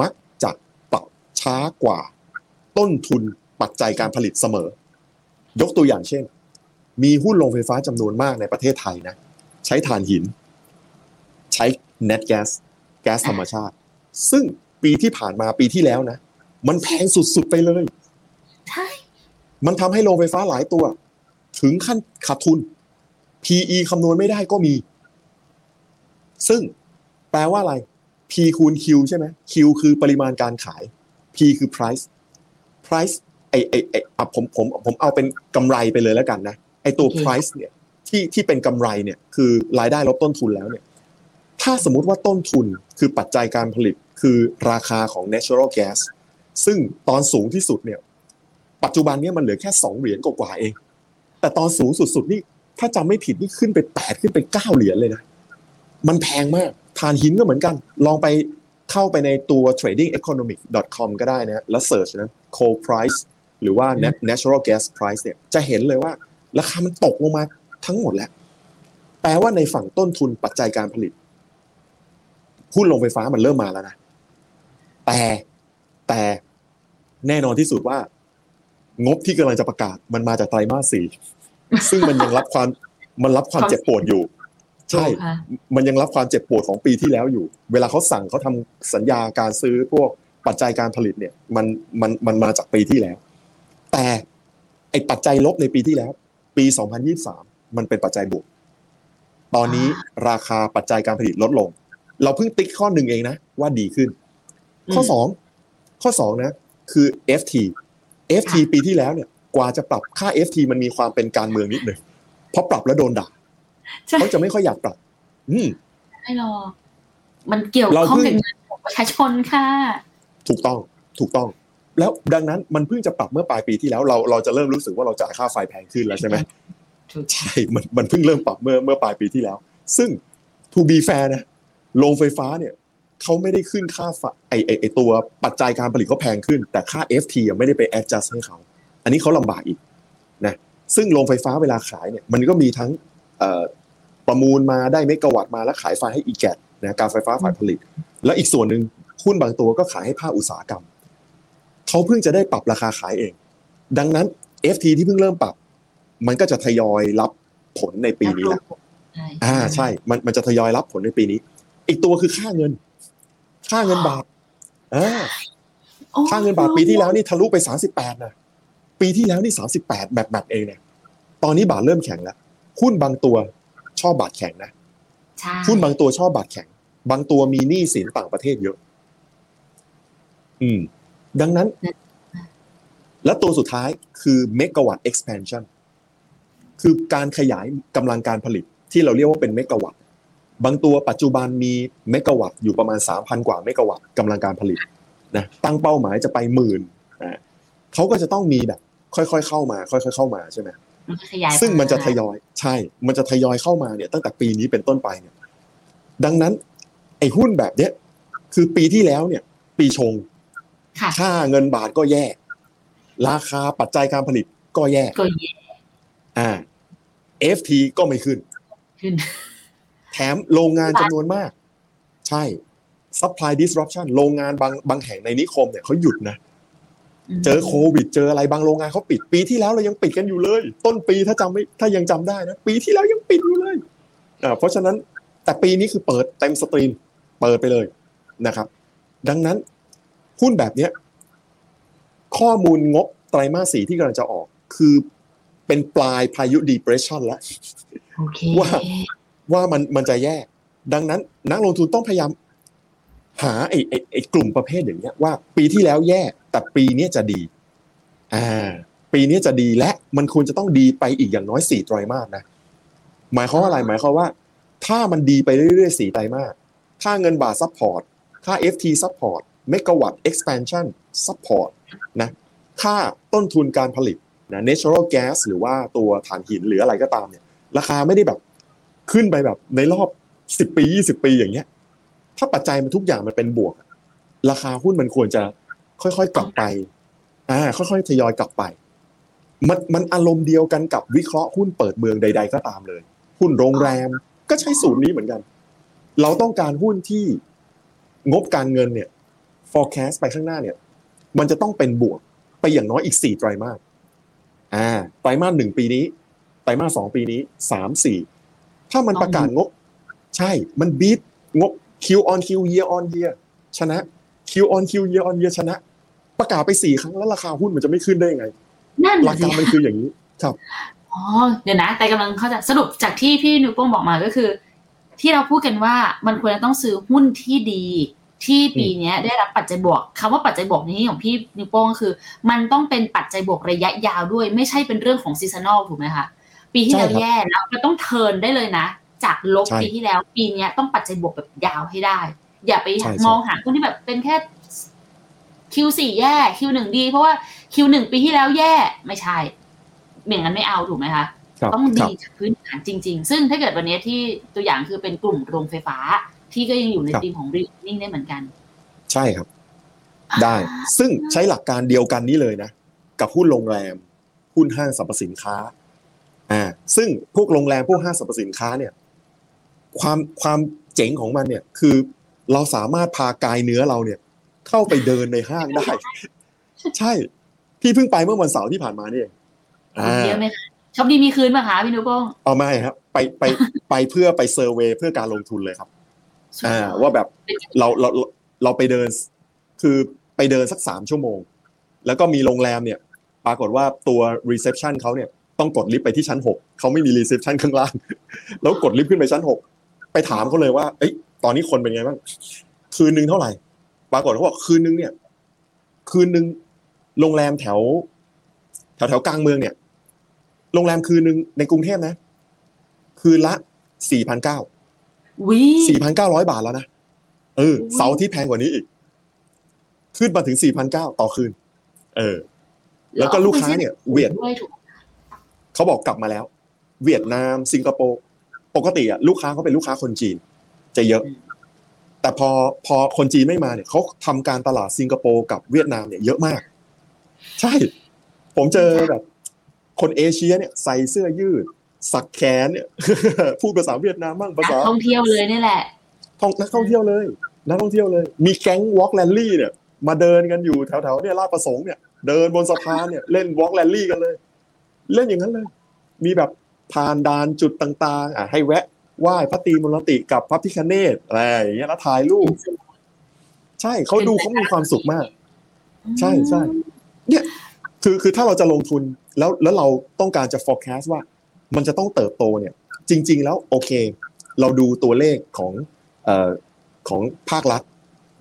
มักจะปรับช้ากว่าต้นทุนปัจจัยการผลิตเสมอ ยกตัวอย่างเช่น มีหุ้นโรงไฟฟ้าจำนวนมากในประเทศไทยนะ ใช้ถ่านหิน ใช้ net gas แก๊สธรรมชาติ ซึ่งปีที่ผ่านมาปีที่แล้วนะ มันแพงสุดๆไปเลย ใช่ มันทำให้โรงไฟฟ้าหลายตัว ถึงขั้นขาดทุน PE คำนวณไม่ได้ก็มี ซึ่งแปลว่าอะไร P คูณ Q ใช่ไหม Q คือปริมาณการขาย P คือ price price ไอไอไออะผมผมผมเอาเป็นกำไรไปเลยแล้วกันนะ ไอตัว price เนี่ยที่ที่เป็นกำไรเนี่ยคือรายได้ลบต้นทุนแล้วเนี่ย ถ้าสมมุติว่าต้นทุนคือปัจจัยการผลิตคือราคาของ natural gas ซึ่งตอนสูงที่สุดเนี่ย ปัจจุบันนี้มันเหลือแค่สองเหรียญกว่าๆเอง แต่ตอนสูงสุดๆนี่ถ้าจำไม่ผิดนี่ขึ้นไปแปดขึ้นไปเก้าเหรียญเลยนะ มันแพงมากถ่านหินก็เหมือนกัน ลองไปเข้าไปในตัว tradingeconomic.com ก็ได้นะแล้วเสิร์ชนะ coal price หรือว่า Natural gas price เนี่ยจะเห็นเลยว่า ราคามันตกลงมาทั้งหมดแล้ว แปลว่าในฝั่งต้นทุนปัจจัยการผลิตหุ้นโรงไฟฟ้ามันเริ่มมาแล้วนะ แต่แต่แน่นอนที่สุดว่า งบที่กำลังจะประกาศมันมาจากไตรมาสสี่ซึ่งมันยังรับความมันรับความเจ็บปวดอยู่ ใช่ถูกค่ะมันยังรับความเจ็บปวดของปีที่แล้วอยู่ เวลาเขาสั่งเขาทำสัญญาการซื้อพวกปัจจัยการผลิตเนี่ย มันมันมันมาจากปีที่แล้ว แต่ไอปัจจัยลบในปีที่แล้ว ปี 2023 มันเป็นปัจจัยบวก ตอนนี้ราคาปัจจัยการผลิตลดลง เราเพิ่งติ๊กข้อหนึ่งเองนะว่าดีขึ้น ข้ออืมสองข้อสองนะ คือ FT FT ปีที่แล้วเนี่ยกว่าจะปรับค่า FT มันมีความเป็นการเมืองนิดหนึ่งเพราะปรับแล้วโดนด่าใช่เขาจะไม่ค่อยอยากปรับ อืมไม่หรอกมันเกี่ยวเราข้องเพิ่กับงเงินของประชาชนค่ะ ถูกต้องถูกต้อง แล้วดังนั้นมันเพิ่งจะปรับเมื่อปลายปีที่แล้วเราเราจะเริ่มรู้สึกว่าเราจ่ายค่าไฟแพงขึ้นแล้วใช่ไหมถูกใช่มันมันเพิ่งเริ่มปรับเมื่อเมื่อปลายปีที่แล้ว ซึ่ง to be fair นะโรงไฟฟ้าเนี่ย เขาไม่ได้ขึ้นค่าไฟไอไอไอตัวปัจจัยการผลิตเขาแพงขึ้น แต่ค่า FT ยังไม่ได้ไป adjust ให้เขา อันนี้เขาลำบากอีกนะซึ่งโรงไฟฟ้าเวลาขายเนี่ยมันก็มีทั้งเอ่อประมูลมาได้เมกะวัตต์มาแล้วขายไฟให้อีแกนะการไฟฟ้าฝ่ายผลิต แล้วอีกส่วนหนึ่งหุ้นบางตัวก็ขายให้ภาคอุตสาหกรรมเขาเพิ่งจะได้ปรับราคาขายเอง ดังนั้น FT ที่เพิ่งเริ่มปรับ มันก็จะทยอยรับผลในปีนี้แหละใช่อ่าใช่มันมันจะทยอยรับผลในปีนี้ อีกตัวคือค่าเงิน ค่าเงินบาทอ่าโอ้ค่าเงินบาทปีที่แล้วนี่ทะลุไปสามสิบแปดนะปีที่แล้วนี่สามสิบแปดแบบแบบเองเนี่ย ตอนนี้บาทเริ่มแข็งแล้วหุ้นบางตัวชอบบาทแข็งนะใช่หุ้นบางตัวชอบบาทแข็ง บางตัวมีหนี้สินต่างประเทศเยอะ อืม ดังนั้น และตัวสุดท้ายคือ megawatt expansion คือการขยายกำลังการผลิตที่เราเรียกว่าเป็นเมกะวัตต์ บางตัวปัจจุบันมีเมกะวัตต์อยู่ประมาณ 3,000 กว่าเมกะวัตต์กำลังการผลิตนะตั้งเป้าหมายจะไปหมื่นนะเขาก็จะต้องมีแบบ ค่อยๆเข้ามา ค่อยๆเข้ามาใช่ไหมมันก็ขยายซึ่งมันจะทยอยใช่ มันจะทยอยเข้ามาเนี่ยตั้งแต่ปีนี้เป็นต้นไปเนี่ย ดังนั้น ไอ้หุ้นแบบเนี้ยคือปีที่แล้วเนี่ย ปีชงค่ะค่าเงินบาทก็แย่ ราคาปัจจัยการผลิตก็แย่ก็เยอะอ่า FT ก็ไม่ขึ้นขึ้น แถมโรงงานจำนวนมาก ใช่ supply disruption โรงงานบางบางแห่งในนิคมเนี่ยเขาหยุดนะ เจอโควิด เจออะไรบางโรงงานเขาปิด ปีที่แล้วเรายังปิดกันอยู่เลย ต้นปีถ้าจำไม่ถ้ายังจำได้นะ ปีที่แล้วยังปิดอยู่เลยอ่าเพราะฉะนั้นแต่ปีนี้คือเปิดเต็มสตรีมเปิดไปเลยนะครับ ดังนั้นหุ้นแบบเนี้ยข้อมูลงบไตรมาสสี่ที่กำลังจะออก คือเป็นปลายพายุ depression แล้วโอเคว่า ว่ามันมันจะแย่ดังนั้น นักลงทุนต้องพยายาม หาไอ้ไอ้ไอ้กลุ่มประเภทอย่างเนี้ยว่า ปีที่แล้วแย่ แต่ปีนี้จะดีอ่าปีนี้จะดีและมันควรจะต้องดีไปอีกอย่างน้อยสี่ไตรมาสนะหมายความว่าอะไรหมายความว่า ถ้ามันดีไปเรื่อยๆสี่ไตรมาสค่าเงินบาท support ค่า FT ซัพพอร์ตเมกะวัตต์ expansion support นะค่าต้นทุนการผลิตนะ natural gas หรือว่าตัวถ่านหินหรืออะไรก็ตามเนี่ยราคาไม่ได้แบบ ขึ้นไปแบบในรอบสิบปียี่สิบปีอย่างเงี้ย ถ้าปัจจัยมันทุกอย่างมันเป็นบวก ราคาหุ้นมันควรจะค่อยๆกลับไปอ่าค่อยๆทยอยกลับไป มันมันอารมณ์เดียวกันกับวิเคราะห์หุ้นเปิดเมืองใด ๆ ก็ตามเลย หุ้นโรงแรมก็ใช้สูตรนี้เหมือนกัน เราต้องการหุ้นที่งบการเงินเนี่ย forecast ไปข้างหน้าเนี่ย มันจะต้องเป็นบวกไปอย่างน้อยอีกสี่ไตรมาสอ่าไตรมาสหนึ่งปีนี้ไตรมาสสองปีนี้สามสี่ ถ้ามันประกาศงบ ใช่ มันบีทงบ Q on Q year on year ชนะ Q on Q year on year ชนะ ประกาศไปสี่ครั้งแล้วราคาหุ้นมันจะไม่ขึ้นได้ยังไงนั่นหลัน่ะกสิการมันคืออย่างนี้ครับอ๋อเดี๋ยวนะ แต่กำลังเข้าใจสรุปจากที่พี่นิวโป้งบอกมาก็คือ ที่เราพูดกันว่ามันควรจะต้องซื้อหุ้นที่ดีที่ปีเนี้ยได้รับปัจจัยบวกคำว่าปัจจัยบวกนี้ของพี่นิวโป้งก็คือ มันต้องเป็นปัจจัยบวกระยะยาวด้วย ไม่ใช่เป็นเรื่องของ seasonal ถูกไหมคะ ปีที่แล้วใช่ครับแย่แล้วมันต้อง turn ได้เลยนะ จากลบใช่ปีที่แล้วปีเนี้ยต้องปัจจัยบวกแบบยาวให้ได้ อย่าไปใช่ใช่มองหาหุ้นที่แบบเป็นแค่ Q4 แย่ Q1 ดี เพราะว่า Q1 ปีที่แล้วแย่ไม่ใช่อย่างนั้นไม่เอาถูกไหมคะครับต้องครัดีบจากพื้นฐานจริง ๆ ซึ่งถ้าเกิดวันนี้ที่ตัวอย่างคือเป็นกลุ่มโรงไฟฟ้า ที่ก็ยังอยู่ในครับธีมของรีนิ่งได้เหมือนกัน ใช่ครับ ได้ซึ่งใช้หลักการเดียวกันนี้เลยนะ กับหุ้นโรงแรม หุ้นห้างสรรพสินค้า อ่าซึ่งพวกโรงแรมพวกห้างสรรพสินค้าเนี่ย ความความเจ๋งของมันเนี่ยคือเราสามารถพากายเนื้อเราเนี่ย เข้าไปเดินในห้างได้ ใช่พี่เพิ่งไปเมื่อวันเสาร์ที่ผ่านมานี่เองอ่าเยอะไหมคะช้อปดีมีคืนป่ะคะพี่นิวโป้งเอาไม่ครับ ไปไปไปเพื่อไป survey เพื่อการลงทุนเลยครับ อ่า ว่าแบบเราเราเราเราไปเดิน คือไปเดินสักสามชั่วโมง แล้วก็มีโรงแรมเนี่ย ปรากฏว่าตัว reception เขาเนี่ย ต้องกดลิฟต์ไปที่ชั้นหกเขาไม่มี reception ข้างล่าง แล้วกดลิฟต์ขึ้นไปชั้นหกไปถามเขาเลยว่าเอ้ยตอนนี้คนเป็นไงบ้างคืนหนึ่งเท่าไหร่ปรากฏเขาบอกคืนหนึ่งเนี่ย คืนหนึ่งโรงแรมแถว แถวแถวกลางเมืองเนี่ย โรงแรมคืนหนึ่งในกรุงเทพนะ คืนละสี่พันเก้าวิสี่พันเก้าร้อยบาทแล้วนะเออเสาร์อาที่แพงกว่านี้อีก ขึ้นมาถึงสี่พันเก้าต่อคืน เออ แล้วก็ลูกค้าเนี่ย เวียดด้วยถูก เขาบอกกลับมาแล้ว เวียดนาม สิงคโปร์ปกติอะลูกค้าเขาเป็นลูกค้าคนจีน จะเยอะ แต่พอพอคนจีนไม่มาเนี่ยเขาทำการตลาดสิงคโปร์กับเวียดนามเนี่ยเยอะมาก ใช่ ผมเจอแบบ คนเอเชียเนี่ยใส่เสื้อยืด สักแขนเนี่ยพูดภาษาเวียดนามบ้างภาษานักท่องเที่ยวเลยนี่แหละท่องนักท่องเที่ยวเลยนักท่องเที่ยวเลย มีแก๊ง walk rally เนี่ยมาเดินกันอยู่แถวๆเนี่ยราชประสงค์เนี่ยเดินบนสะพานเนี่ยเล่น walk rally กันเลย เล่นอย่างนั้นเลย มีแบบผ่านด่านจุดต่าง ๆ อะให้แวะไหว้พระตรีมุรติกับพระพิคเนตอะไรอย่างเงี้ยแล้วถ่ายรูป ใช่เขาดูเขามีความสุขมาก ใช่ใช่เนี่ยคือคือถ้าเราจะลงทุนแล้วแล้วเราต้องการจะ forecast ว่า มันจะต้องเติบโตเนี่ย จริง ๆ แล้วโอเค เราดูตัวเลขของเอ่อของภาครัฐ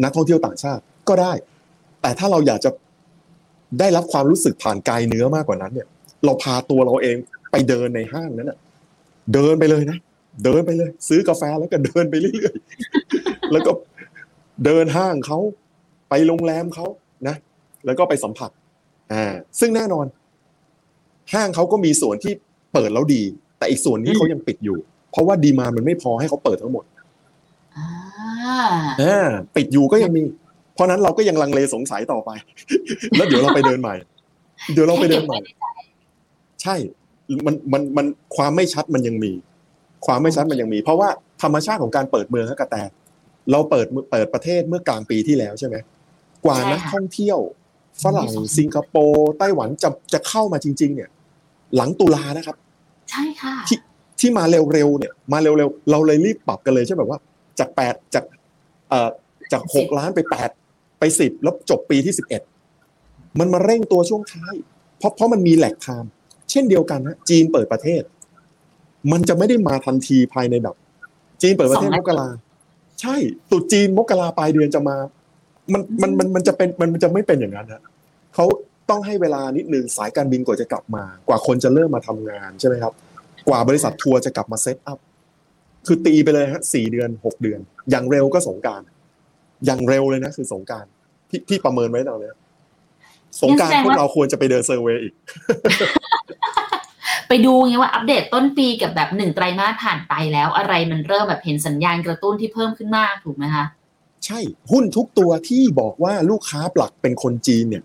นักท่องเที่ยวต่างชาติก็ได้ แต่ถ้าเราอยากจะได้รับความรู้สึกผ่านกายเนื้อมากกว่านั้นเนี่ย เราพาตัวเราเองไปเดินในห้างนั้นน่ะ เดินไปเลยนะเดินไปเลย ซื้อกาแฟแล้วก็เดินไปเรื่อยๆแล้วก็เดินห้างเขาไปโรงแรมเขานะ แล้วก็ไปสัมผัส อ่า ซึ่งแน่นอน ห้างเขาก็มีส่วนที่เปิดแล้วดี แต่อีกส่วนนี้เขายังปิดอยู่ เพราะว่าดีมามันไม่พอให้เขาเปิดทั้งหมดอ่าอ่าปิดอยู่ก็ยังมี เพราะนั้นเราก็ยังลังเลสงสัยต่อไป แล้วเดี๋ยวเราไปเดินใหม่ เดี๋ยวเราไปเดินใหม่ ใช่มันมันมันความไม่ชัดมันยังมี ความไม่ชัดมันยังมี เพราะว่าธรรมชาติของการเปิดเมืองฮะกระแตเราเปิดเปิดประเทศเมื่อกลางปีที่แล้วใช่ไหมกว่านักท่องเที่ยวฝรั่งสิงคโปร์ไต้หวันจะจะเข้ามาจริง ๆ เนี่ย หลังตุลานะครับ ใช่ค่ะที่ที่มาเร็วๆเนี่ย มาเร็วๆเราเลยรีบปรับกันเลยใช่แบบว่า จากแปดจากเอ่อจากหกล้านไปแปดไปสิบแล้วจบปีที่สิบเอ็ดมันมาเร่งตัวช่วงท้าย เพราะเพราะมันมีแหลกไทม์ เช่นเดียวกันนะจีนเปิดประเทศ มันจะไม่ได้มาทันทีภายในแบบ จีนเปิดประเทศสองมอาทิตย์กราใช่ตรุษจีนมกราปลายเดือนจะมา มันมันมันมันจะเป็นมันจะไม่เป็นอย่างนั้นนะเขาต้องให้เวลานิดนึงสายการบินกว่าจะกลับมา กว่าคนจะเริ่มมาทำงานใช่ไหมครับ กว่าบริษัททัวร์จะกลับมา set up คือตีไปเลยฮะสี่เดือนหกเดือน อย่างเร็วก็สงกรานต์อย่างเร็วเลยนะคือสงกรานต์พี่พี่ประเมินไว้ตอนนี้สงกรารงั้นแสดงพวว่ากเราควรจะไปเดิน survey อีก ไปดูไงว่าอัปเดตต้นปีกับแบบหนึ่งไตรมาสผ่านไปแล้ว อะไรมันเริ่มแบบเห็นสัญญาณกระตุ้นที่เพิ่มขึ้นมากถูกไหมคะ ใช่หุ้นทุกตัวที่บอกว่าลูกค้าหลักเป็นคนจีนเนี่ย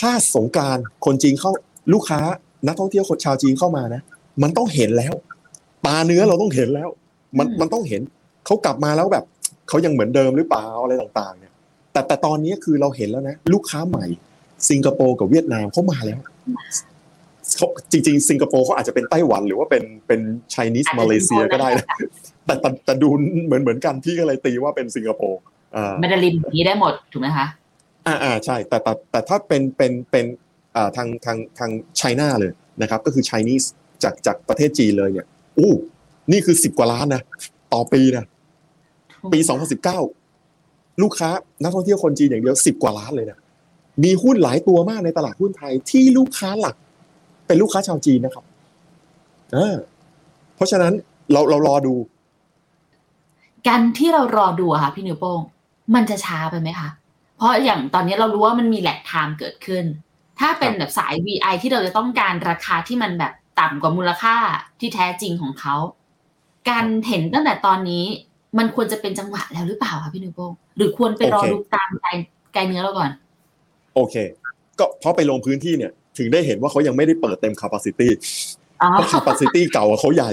ถ้าสงกรารคนจีนเข้าลูกค้านักท่องเที่ยวคนชาวจีนเข้ามานะ มันต้องเห็นแล้ว ตาเนื้อเราต้องเห็นแล้ว มันอืมมันต้องเห็นเขากลับมาแล้วแบบเขายังเหมือนเดิมหรือเปล่าอะไรต่างๆ เนี่ย แต่แต่ตอนนี้คือเราเห็นแล้วนะ ลูกค้าใหม่ สิงคโปร์กับเวียดนามเขามาแล้วเขา จริงๆสิงคโปร์เขาอาจจะเป็นไต้หวันหรือว่าเป็นเป็นไชนีสอาจจะมาเลเซียเป็นก็ได้นะแต่แต่แต่ดูเหมือนเหมือนกันพี่ก็เลยตีว่าเป็นสิงคโปร์อ่าแมดาลินอย่างนี้ได้หมดถูกไหมคะอ่าอ่าใช่แต่แต่แต่ถ้าเป็นเป็นเป็นอ่าทางทางทางไชน่าเลยนะครับ ก็คือ Chinese จากจากประเทศจีนเลยเนี่ยอู้นี่คือสิบกว่าล้านนะต่อปีนะปี2019ลูกค้านักท่องเที่ยวคนจีนอย่างเดียวสิบกว่าล้านเลยนะมีหุ้นหลายตัวมากในตลาดหุ้นไทยที่ลูกค้าหลัก เป็นลูกค้าชาวจีนนะครับอ่าเพราะฉะนั้นเราเรารอดู การที่เรารอดูอะค่ะพี่นิวโป้งมันจะช้าไปไหมคะเพราะอย่างตอนนี้เรารู้ว่ามันมี lag time เกิดขึ้น ถ้าเป็นแบบสาย VI ที่เราจะต้องการราคาที่มันแบบต่ำกว่ามูลค่าที่แท้จริงของเขา การเห็นตั้งแต่ตอนนี้ มันควรจะเป็นจังหวะแล้วหรือเปล่าคะพี่นิวโป้งหรือควรไปรอโอเคดูตามไกลไกลเนื้อเราก่อน โอเค ก็เพราะไปลงพื้นที่เนี่ย ถึงได้เห็นว่าเขายังไม่ได้เปิดเต็ม capacity อ๋อเพราะ capacity เก่าอะเขาใหญ่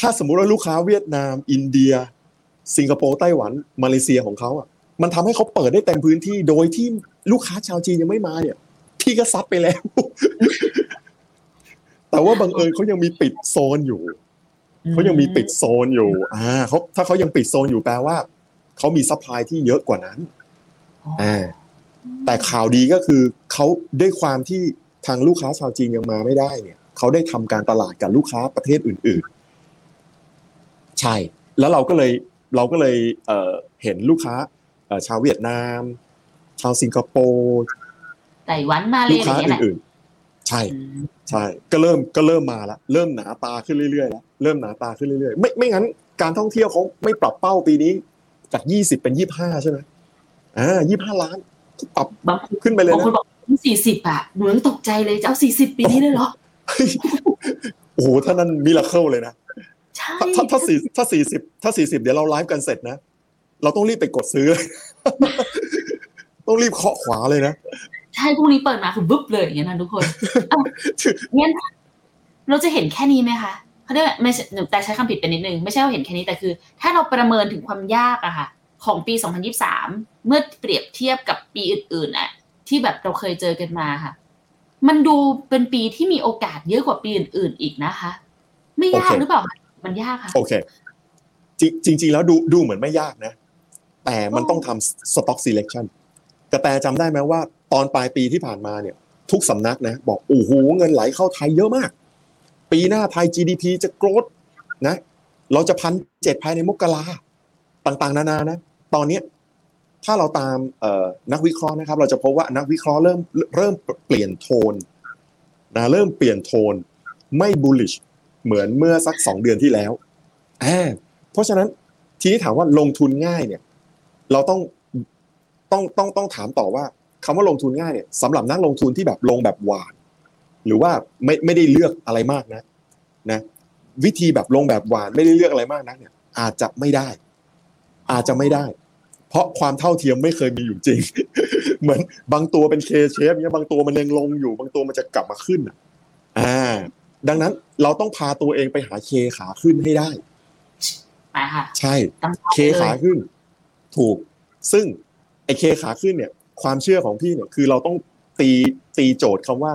ถ้าสมมุติว่าลูกค้าเวียดนาม อินเดีย สิงคโปร์ไต้หวันมาเลเซียของเขาอะมันทำให้เขาเปิดได้เต็มพื้นที่โดยที่ลูกค้าชาวจีนยังไม่มาเนี่ย พี่ก็ซัดไปแล้ว แต่ว่าบังเอิญเขายังมีปิดโซนอยู่เขายังมีปิดโซนอยู่ อ่าเขาถ้าเขายังปิดโซนอยู่แปลว่าเขามี supply ที่เยอะกว่านั้นอ่า แต่ข่าวดีก็คือเขาด้วยความที่ทางลูกค้าชาวจีนยังมาไม่ได้เนี่ยเขาได้ทำการตลาดกับลูกค้าประเทศอื่น ๆ ใช่ แล้วเราก็เลยเราก็เลยเอ่อเห็นลูกค้าเอ่อชาวเวียดนาม ชาวสิงคโปร์ไต้หวันมาเลลูกค้าย่างเงี้ยแหละอื่นๆ ใช่อืมใช่ ก็เริ่มก็เริ่มมาแล้วเริ่มหนาตาขึ้นเรื่อยๆแล้วเริ่มหนาตาขึ้นเรื่อยๆไม่ไม่งั้นการท่องเที่ยวเขาไม่ปรับเป้าปีนี้จากยี่สิบเป็นยี่ห้าใช่ไหมอ่ายี่ห้าล้านก็ ปรับบางคนขึ้นไปเลยบางนะคนบอกสี่สิบอะหนูยังตกใจเลยจะเอาสี่สิบปีนี้เลยเหรอโอ้โหถ้านั้นมิราเคิลเลยนะใช่ถ้าถ้าถ้าสี่ถ้าสี่สิบถ้าสี่สิบเดี๋ยวเราไลฟ์กันเสร็จนะ เราต้องรีบไปกดซื้อ ต้องรีบเคาะขวาเลยนะ ใช่พรุ่งนี้เปิดมาคือบึ๊บเลยอย่างเงี้ยนะทุกคนเอางั้นเราจะเห็นแค่นี้ไหมคะเขาเรียกว่าไม่ใช่หนูแต่ใช้คำผิดไปนิดนึง ไม่ใช่ว่าเห็นแค่นี้แต่คือ ถ้าเราประเมินถึงความยากอะค่ะ ของปี 2023 เมื่อเปรียบเทียบกับปีอื่นๆอะที่แบบเราเคยเจอกันมาค่ะ มันดูเป็นปีที่มีโอกาสเยอะกว่าปีอื่น ๆ อีกนะคะ ไม่ยากโอเคหรือเปล่าคะมันยากค่ะ โอเคจริงจริง ๆ แล้วดูดูเหมือนไม่ยากนะ แต่มันต้องทำ stock selection กระแตจำได้ไหมว่า ตอนปลายปีที่ผ่านมาเนี่ย ทุกสำนักนะ บอกโอ้โหเงินไหลเข้าไทยเยอะมาก ปีหน้าไทย GDP จะโกรธนะ เราจะพันเจ็ดภายในมกราต่างๆ นานานะ ตอนนี้ถ้าเราตามนักวิเคราะห์นะครับ เราจะพบว่านักวิเคราะห์เริ่มเริ่มเปลี่ยนโทนนะเริ่มเปลี่ยนโทนไม่ bullish เหมือนเมื่อสักสองเดือนที่แล้วอ่าเพราะฉะนั้นทีนี้ถามว่าลงทุนง่ายเนี่ย เราต้องต้องต้องต้องถามต่อว่าคำว่าลงทุนง่ายเนี่ยสำหรับนักลงทุนที่แบบลงแบบหวาน หรือว่าไม่ไม่ได้เลือกอะไรมากนะนะ วิธีแบบลงแบบหวานไม่ได้เลือกอะไรมากนักเนี่ยอาจจะไม่ได้ อาจจะไม่ได้ เพราะความเท่าเทียมไม่เคยมีอยู่จริง เหมือนบางตัวเป็นเคเชฟเนี่ยบางตัวมันยังลงอยู่ บางตัวมันจะกลับมาขึ้นอะอ่าดังนั้นเราต้องพาตัวเองไปหาเคขาขึ้นให้ได้ไปค่ะใช่ต้องเคขาขึ้น ถูก ซึ่งไอเคขาขึ้นเนี่ย ความเชื่อของพี่เนี่ยคือเราต้องตีตีโจทย์คำว่า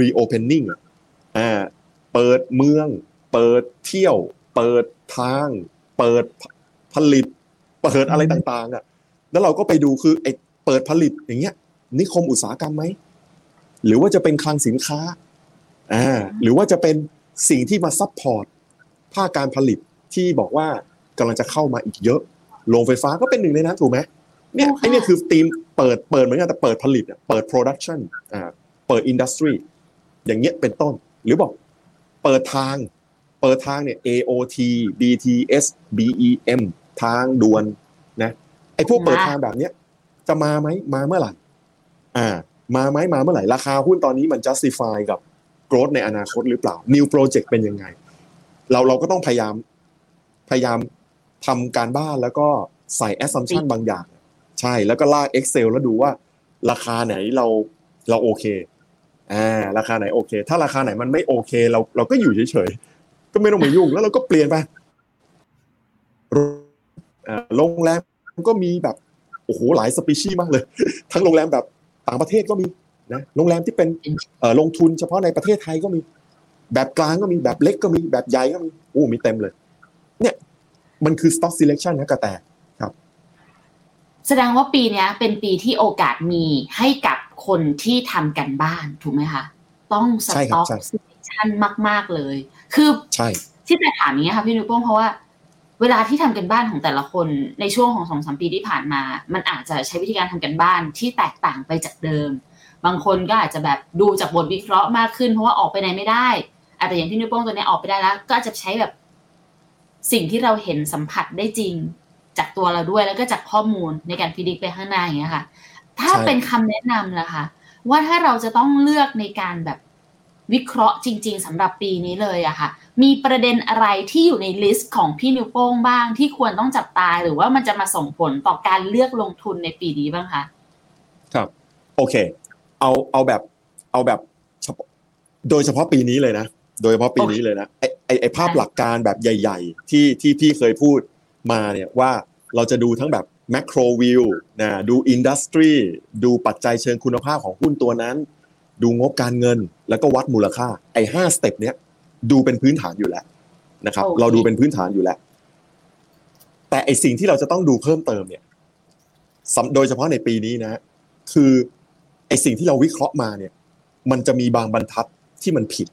reopening อะอ่าเปิดเมือง เปิดเที่ยว เปิดทาง เปิดผลิต เปิดอะไรต่างๆอะแล้วเราก็ไปดูคือไอเปิดผลิตอย่างเงี้ย นิคมอุตสาหกรรมไหมหรือว่าจะเป็นคลังสินค้าอ่าหรือว่าจะเป็นสิ่งที่มา support ภาคการผลิตที่บอกว่ากำลังจะเข้ามาอีกเยอะโรงไฟฟ้าก็เป็นหนึ่งในนั้นถูกไหมเนี่ยถูกค่ะไอเนี่ยคือทีมเปิดเปิดเหมือนกันแต่เปิดผลิตอะเปิด production อ่าเปิด industry อย่างเงี้ยเป็นต้น หรือบอกเปิดทาง เปิดทางเนี่ย AOT BTS BEM ทางด่วนนะไอพวกเปิดทางแบบเนี้ยจะมาไหมมาเมื่อไหร่อ่า มาไหมมาเมื่อไหร่ราคาหุ้นตอนนี้มัน justify กับ growth ในอนาคตหรือเปล่า new project เป็นยังไง เราเราก็ต้องพยายามพยายามทำการบ้านแล้วก็ใส่ assumption บางอย่าง ใช่แล้วก็ลาก Excel แล้วดูว่า ราคาไหนเราเราโอเคอ่าราคาไหนโอเค ถ้าราคาไหนมันไม่โอเค เราเราก็อยู่เฉยๆก็ไม่ต้องไปยุ่งแล้วเราก็เปลี่ยนไปอ่า โรงแรมก็มีแบบโอ้โหหลายสปีชีส์มากเลย ทั้งโรงแรมแบบต่างประเทศก็มีนะโรงแรมที่เป็นเอ่อลงทุนเฉพาะในประเทศไทยก็มี แบบกลางก็มีแบบเล็กก็มีแบบใหญ่ก็มีโอ้มีเต็มเลย เนี่ยมันคือ stock selection นะกระแตแสดงว่าปีเนี้ยเป็นปีที่โอกาสมีให้กับคนที่ทำกันบ้านถูกไหมคะต้องสใช่ครับต็อกใช่ซิชั่นมาก ๆเลย คือใช่ที่แต่ถามอย่างนี้ยค่ะพี่นุ้ยโป้งเพราะว่า เวลาที่ทำกันบ้านของแต่ละคนในช่วงของสองสามปีที่ผ่านมา มันอาจจะใช้วิธีการทำกันบ้านที่แตกต่างไปจากเดิม บางคนก็อาจจะแบบดูจากบทวิเคราะห์มากขึ้น เพราะว่าออกไปไหนไม่ได้อาจจะอย่างพี่นุ้ยโป้งตัวเนี้ยออกไปได้แล้ว ก็อาจจะใช้แบบสิ่งที่เราเห็นสัมผัสได้จริง จากตัวเราด้วยแล้วก็จากข้อมูลในการพิจิตรไปข้างหน้าอย่างเงี้ยค่ะ ถ้าใช่เป็นคำแนะนำล่ะคะว่าถ้าเราจะต้องเลือกในการแบบ วิเคราะห์จริง ๆสำหรับปีนี้เลยอะค่ะ มีประเด็นอะไรที่อยู่ใน list ของพี่นิวโป้งบ้างที่ควรต้องจับตาหรือว่ามันจะมาส่งผลต่อการเลือกลงทุนในปีนี้บ้างคะครับ โอเค เอาเอาแบบเอาแบบโดยเฉพาะปีนี้เลยนะ โดยเฉพาะปีนี้เลยนะไอไอไอภาพหลักการแบบใหญ่ ๆ ที่ที่พี่เคยพูดมาเนี่ยว่าเราจะดูทั้งแบบ macro view นะดู industry ดูปัจจัยเชิงคุณภาพของหุ้นตัวนั้น ดูงบการเงินแล้วก็วัดมูลค่าไอห้า step เนี้ยดูเป็นพื้นฐานอยู่แล้วนะครับโอเคเราดูเป็นพื้นฐานอยู่แล้ว แต่ไอสิ่งที่เราจะต้องดูเพิ่มเติมเนี่ยสำโดยเฉพาะในปีนี้นะ คือไอสิ่งที่เราวิเคราะห์มาเนี่ย มันจะมีบางบรรทัดที่มันผิด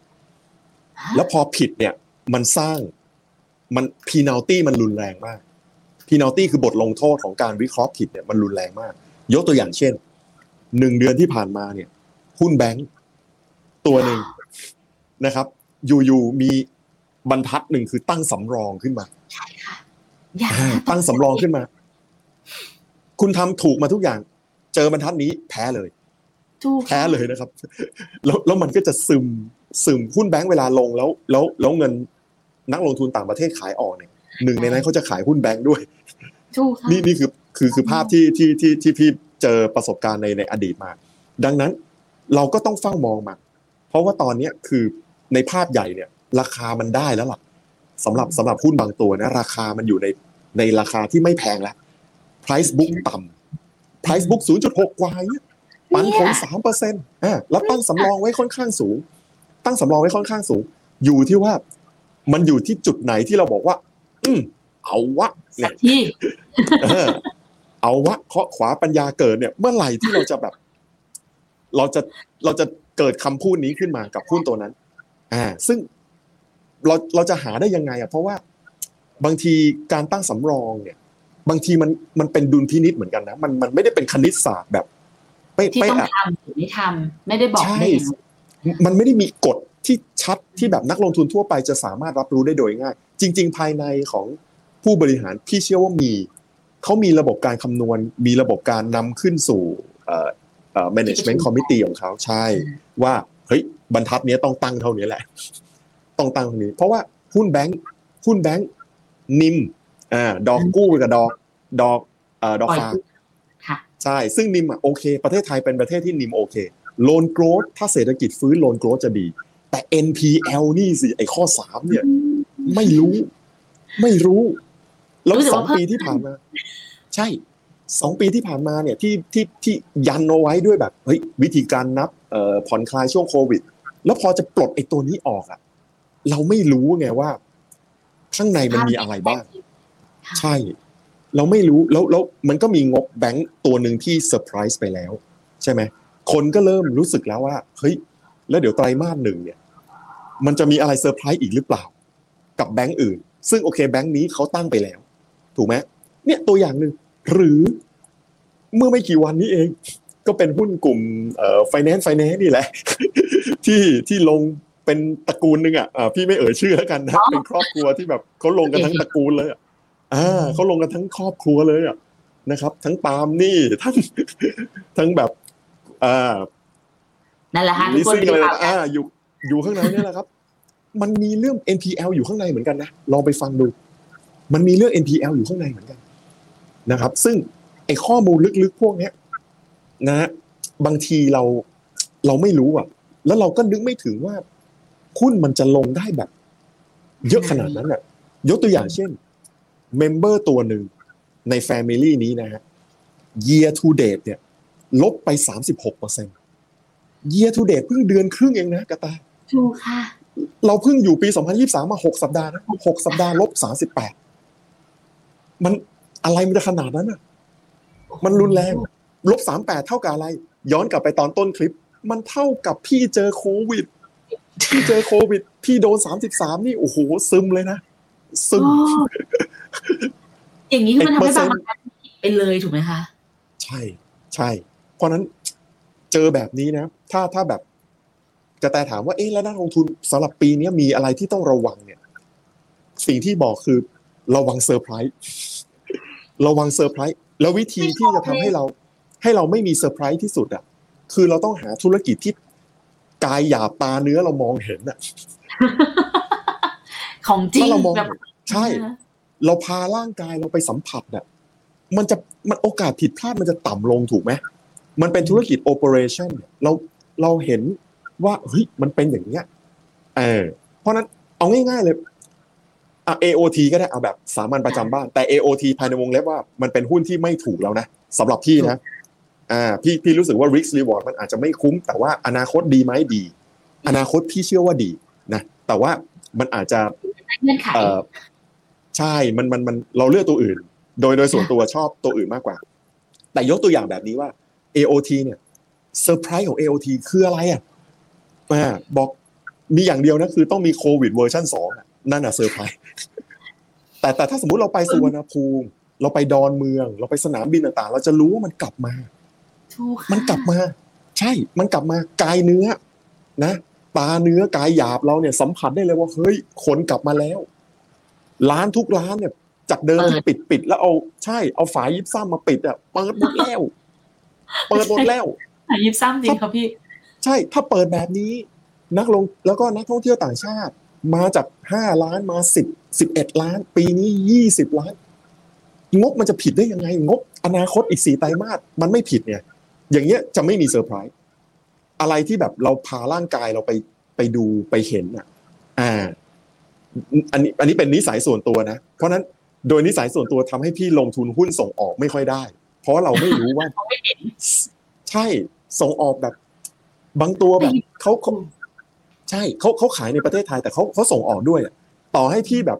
แล้วพอผิดเนี่ย มันสร้างมันพีนาลตี้มันรุนแรงมากพีนาลตี้คือบทลงโทษของการวิเคราะห์ผิดเนี่ยมันรุนแรงมาก ยกตัวอย่างเช่นหนึ่งเดือนที่ผ่านมาเนี่ย หุ้นแบงก์ตัวหนึ่งนะครับ อยู่ๆมีบรรทัดหนึ่งคือตั้งสำรองขึ้นมาใช่ค่ะอย่าอ่าตั้งสำรองขึ้นมา คุณทำถูกมาทุกอย่าง เจอบรรทัดนี้แพ้เลยถูกแท้เลยนะครับ แล้วแล้วมันก็จะซึมซึมหุ้นแบงก์เวลาลงแล้ว แล้วแล้วเงินนักลงทุนต่างประเทศขายออกเนี่ยหนึ่งในนั้นเขาจะขายหุ้นแบงก์ด้วยถูกค่ะนี่นี่คือคือคือภาพที่ที่ที่ที่พี่เจอประสบการณ์ในในอดีตมา ดังนั้น เราก็ต้องเฝ้ามองมันเพราะว่าตอนเนี้ยคือในภาพใหญ่เนี่ย ราคามันได้แล้วล่ะสำหรับสำหรับหุ้นบางตัวนะ ราคามันอยู่ในในราคาที่ไม่แพงแล้ว price book ต่ำ price book 0.6 กว่าเนี่ยปันผลสามเปอร์เซ็นต์อ่าแล้วตั้งสำรองไว้ค่อนข้างสูง ตั้งสำรองไว้ค่อนข้างสูง อยู่ที่ว่ามันอยู่ที่จุดไหนที่เราบอกว่า อืมเอาวะเนี่สัยกที่เออเอาวะเคาะขวาปัญญาเกิดเนี่ย เมื่อไหร่ที่เราจะแบบ เราจะเราจะเกิดคำพูดนี้ขึ้นมากับหุ้นตัวนั้น อ่า ซึ่งเราเราจะหาได้ยังไงอะเพราะว่าบางทีการตั้งสำรองเนี่ย บางทีมันมันเป็นดุลพินิษเหมือนกันนะมันมันไม่ได้เป็นคณิตศาสตร์แบบเป๊ะที่เป๊ะต้องอะทำหรือไม่ทำไม่ได้บอกใช่ได้อย่างนั้นมันไม่ได้มีกฎที่ชัดที่แบบนักลงทุนทั่วไปจะสามารถรับรู้ได้โดยง่าย จริง ๆ ภายในของผู้บริหารพี่เชื่อว่ามีเขามีระบบการคำนวณ มีระบบการนำขึ้นสู่เอ่อเอ่อ management committee ของเขาใช่ ว่าเฮ้ยบรรทัดเนี้ยต้องตั้งเท่านี้แหละ ต้องตั้งเท่านี้ เพราะว่าหุ้นแบงค์หุ้นแบงค์ NIM อ่าดอกกู้กับดอกดอกเอ่อดอกปล่อยฝากกู้ค่ะใช่ซึ่ง NIM อะโอเค ประเทศไทยเป็นประเทศที่ NIM โอเค loan growth ถ้าเศรษฐกิจฟื้น loan growth จะดี แต่ NPL นี่สิไอ้ข้อสามเนี่ย ไม่รู้ ไม่รู้ แล้วรู้สึกสอว่างเพิ่มสองปีที่ผ่านมา ใช่ สองปีที่ผ่านมาเนี่ยที่ที่ที่ยันเอาไว้ด้วยแบบเฮ้ยวิธีการนับเอ่อผ่อนคลายช่วงโควิด แล้วพอจะปลดไอ้ตัวนี้ออกอะเราไม่รู้ไงว่า ข้างในมันมีอะไรบ้าง ใช่ เราไม่รู้แล้วแล้วมันก็มีงบแบงก์ตัวหนึ่งที่เซอร์ไพรส์ไปแล้ว ใช่ไหมคนก็เริ่มรู้สึกแล้วว่าเฮ้ยแล้วเดี๋ยวไตรมาสหนึ่งเนี่ย มันจะมีอะไรเซอร์ไพรส์อีกหรือเปล่า กับแบงก์อื่น ซึ่งโอเคแบงก์นี้เขาตั้งไปแล้ว ถูกไหมเนี่ยตัวอย่างหนึ่ง หรือเมื่อไม่กี่วันนี้เอง ก็เป็นหุ้นกลุ่มเอ่อ finance finance นี่แหละ ที่ที่ลงเป็นตระกูลหนึ่งอะอ่าพี่ไม่เอ่ยชื่อแล้วกันนะเป็นครอบครัวที่แบบเขาลงกันทั้งตระกูลเลยอะอ่าเขาลงกันทั้งครอบครัวเลยอะนะครับ ทั้งปาล์มนี่ทั้งทั้งแบบอ่านั่นแหละฮะทุลิกคนซิ่งดูอะไรข่าวอ่าอยู่อยู่ข้างในนี่แหละครับ มันมีเรื่อง NPL อยู่ข้างในเหมือนกันนะลองไปฟังดู มันมีเรื่อง NPL อยู่ข้างในเหมือนกัน นะครับ ซึ่งไอ้ข้อมูลลึกๆพวกเนี้ยนะฮะบางทีเราเราไม่รู้อะ แล้วเราก็นึกไม่ถึงว่าหุ้นมันจะลงได้แบบ เยอะขนาดนั้นอะ ยกตัวอย่างเช่นเมมเบอร์ตัวหนึ่งใน Family นี้นะฮะ year to date เนี่ย ลบไปสามสิบหกเปอร์เซ็นต์ year to date เพิ่งเดือนครึ่งเองนะกระตายถูกค่ะ เราเพิ่งอยู่ปี 2023 มา 6 สัปดาห์นะ 6 สัปดาห์ลบ 38 มัน อะไรมันจะขนาดนั้นอะ มันรุนแรงลบ38เท่ากับอะไร ย้อนกลับไปตอนต้นคลิป มันเท่ากับพี่เจอโควิดพี่เจอโควิดพี่โดน33นี่โอ้โหซึมเลยนะซึมโอ้อย่างนี้คือมันทำให้เปอร์เซ็บางนต์ประกันผิดไปเลยถูกไหมคะ ใช่ ใช่ เพราะฉะนั้นเจอแบบนี้นะ ถ้าถ้าแบบกระแตถามว่าเอ๊ะแล้วนักลงทุนสำหรับปีนี้มีอะไรที่ต้องระวังเนี่ย สิ่งที่บอกคือระวังเซอร์ไพรส์ ระวังเซอร์ไพรส์แล้ววิธีที่จะทำให้เราให้เราไม่มีเซอร์ไพรส์ที่สุดอะคือเราต้องหาธุรกิจที่กายหยาบตาเนื้อเรามองเห็นอะของจริงถ้าเรามองแบบเห็นใช่ เราพาร่างกายเราไปสัมผัสน่ะมันจะมันโอกาสผิดพลาดมันจะต่ำลงถูกไหมมันเป็นธุรกิจ operationเราเราเห็นว่าเฮ้ยมันเป็นอย่างเนี้ยเออเพราะฉะนั้นเอาง่ายๆเลย อะ AOT ก็ได้เอาแบบสามัญประจำบ้านแต่ AOT ภายในวงเล็บว่ามันเป็นหุ้นที่ไม่ถูกแล้วนะสำหรับพี่นะอ่าพี่พี่รู้สึกว่า risk reward มันอาจจะไม่คุ้ม แต่ว่าอนาคตดีไหมดี อนาคตพี่เชื่อว่าดีนะแต่ว่ามันอาจจะเงื่อนไขเออใช่มันมันมันเราเลือกตัวอื่น โดยโดยส่วนตัวชอบตัวอื่นมากกว่า แต่ยกตัวอย่างแบบนี้ว่า AOT เนี่ยเซอร์ไพรส์ของ AOT คืออะไรอะอ่าบอกมีอย่างเดียวนะคือต้องมีโควิดเวอร์ชันสองอะนั่นอะเซอร์ไพรส์ แต่แต่ถ้าสมมุติเราไปสุวรรณภูมิ เราไปดอนเมือง เราไปสนามบินต่างๆ เราจะรู้ว่ามันกลับมาถูกค่ะมันกลับมา ใช่ มันกลับมากายเนื้อ นะตาเนื้อกายหยาบเราเนี่ยสัมผัสได้เลยว่าเฮ้ยคนกลับมาแล้ว ร้านทุกร้านเนี่ย จากเดิมที่ปิดปิดแล้วเอาใช่เอาฝายิปซัมมาปิดอะเปิดหมดแล้ว เปิดหมดแล้วยิปซัมจริงครับพี่ ใช่ ถ้าเปิดแบบนี้ นักลงแล้วก็นักท่องเที่ยวต่างชาติ มาจากห้าล้านมาสิบ สิบเอ็ดล้าน ปีนี้ยี่สิบล้าน งบมันจะผิดได้ยังไง งบอนาคตอีกสี่ไตรมาสมันไม่ผิดเนี่ย อย่างเงี้ยจะไม่มีเซอร์ไพรส์อะไรที่แบบเราพาร่างกายเราไปไปดูไปเห็นอะ อ่า อันนี้อันนี้เป็นนิสัยส่วนตัวนะ เพราะฉะนั้นโดยนิสัยส่วนตัวทำให้พี่ลงทุนหุ้นส่งออกไม่ค่อยได้ เพราะเราไม่รู้ว่าไม่เห็นใช่ส่งออกแบบ บางตัวแบบเขาเขาใช่เขาเขาขายในประเทศไทยแต่เขาเขาส่งออกด้วยอะ ต่อให้พี่แบบ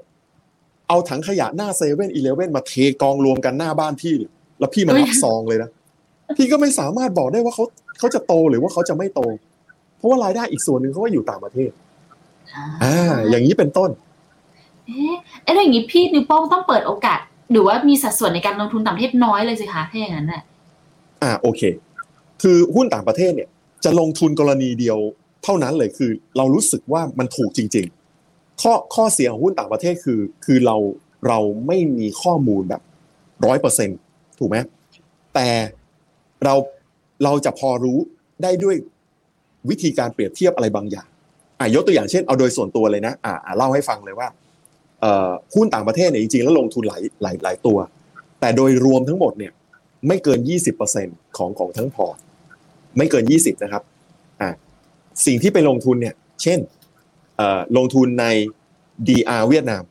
เอาถังขยะหน้าเซเว่นอีเลเว่นมาเทกองรวมกันหน้าบ้านพี่เนี่ยแล้วพี่มานับซองเลยนะพี่ก็ไม่สามารถบอกได้ว่าเขาเขาจะโตหรือว่าเขาจะไม่โต เพราะว่ารายได้อีกส่วนหนึ่งเขาก็อยู่ต่างประเทศอ่าอย่างนี้เป็นต้น เอ๊ะเอ๊ะแล้วอย่างนี้พี่นิวโป้งต้องเปิดโอกาส หรือว่ามีสัดส่วนในการลงทุนต่างประเทศน้อยเลยสิคะถ้าอย่างนั้นน่ะอ่าโอเค คือหุ้นต่างประเทศเนี่ย จะลงทุนกรณีเดียวเท่านั้นเลยคือ เรารู้สึกว่ามันถูกจริง ๆ ข้อข้อเสียของหุ้นต่างประเทศคือ คือเราเราไม่มีข้อมูลแบบร้อยเปอร์เซ็นถูกไหมแต่เราเราจะพอรู้ได้ด้วยวิธีการเปรียบเทียบอะไรบางอย่างอะยกตัวอย่างเช่นเอาโดยส่วนตัวเลยนะอ่าเล่าให้ฟังเลยว่าเอ่อหุ้นต่างประเทศเนี่ยจริงๆแล้วลงทุนหลายหลายหลายตัว แต่โดยรวมทั้งหมดเนี่ยไม่เกิน 20%ของของทั้งพอร์ตไม่เกิน 20 นะครับอ่าสิ่งที่ไปลงทุนเนี่ย เช่น ลงทุนใน DR เวียดนาม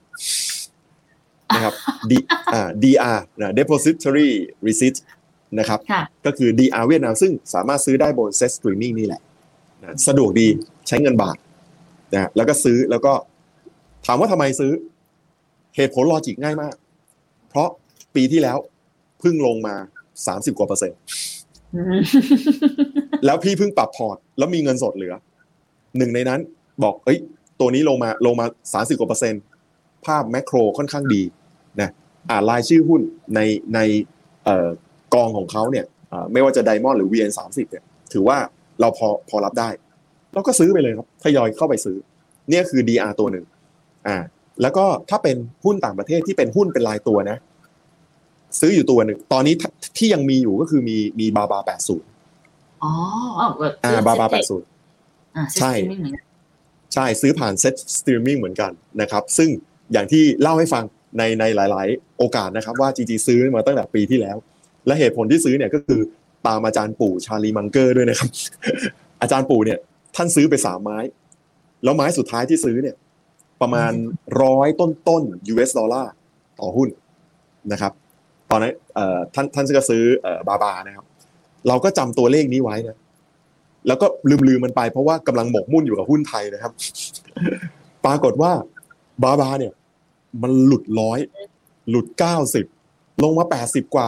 นะครับ D อ่า DR นะ depository receipt นะครับค่ะก็คือ DR เวียดนามซึ่งสามารถซื้อได้บน Set Streaming นี่แหละนะสะดวกดีใช้เงินบาทนะแล้วก็ซื้อแล้วก็ถามว่าทำไมซื้อ เหตุผลลอจิกง่ายมาก เพราะปีที่แล้วเพิ่งลงมา30กว่าเปอร์เซ็นต์อืมแล้วพี่เพิ่งปรับพอร์ต แล้วมีเงินสดเหลือ หนึ่งในนั้นบอก เอ้ย ตัวนี้ลงมาลงมา30กว่าเปอร์เซ็นต์ภาพแมกโครค่อนข้างดีนะอ่านรายชื่อหุ้นในในเอ่อกองของเขาเนี่ยอ่าไม่ว่าจะไดมอนด์หรือ VN 30 เนี่ยถือว่าเราพอพอรับได้ เราก็ซื้อไปเลยครับทยอยเข้าไปซื้อ เนี่ยคือ DR ตัวหนึ่งอ่าแล้วก็ถ้าเป็นหุ้นต่างประเทศที่เป็นหุ้นเป็นรายตัวนะ ซื้ออยู่ตัวหนึ่งตอนนี้ที่ที่ยังมีอยู่ก็คือมีมี BABA80อ๋ออ๋อแบบอ่า BABA80อ่าใช่ใช่เหมือนกัน ใช่ซื้อผ่าน SET Streaming เหมือนกันนะครับซึ่งอย่างที่เล่าให้ฟังในในหลาย ๆ โอกาสนะครับว่าจริงๆซื้อมาตั้งแต่ปีที่แล้ว และเหตุผลที่ซื้อเนี่ยก็คือตามอาจารย์ปู่ชาร์ลีมังเกอร์ด้วยนะครับ อาจารย์ปู่เนี่ยท่านซื้อไปสามไม้ แล้วไม้สุดท้ายที่ซื้อเนี่ย ประมาณร้อยต้นต้น US ดอลลาร์ต่อหุ้นนะครับ ตอนนั้นเอ่อท่านท่านก็ซื้อเอ่อบาบานะครับ เราก็จำตัวเลขนี้ไว้นะ แล้วก็ลืมลืมมันไปเพราะว่ากำลังหมกมุ่นอยู่กับหุ้นไทยนะครับ ปรากฏว่าบาบาเนี่ย มันหลุดร้อย หลุดเก้าสิบลงมาแปดสิบกว่า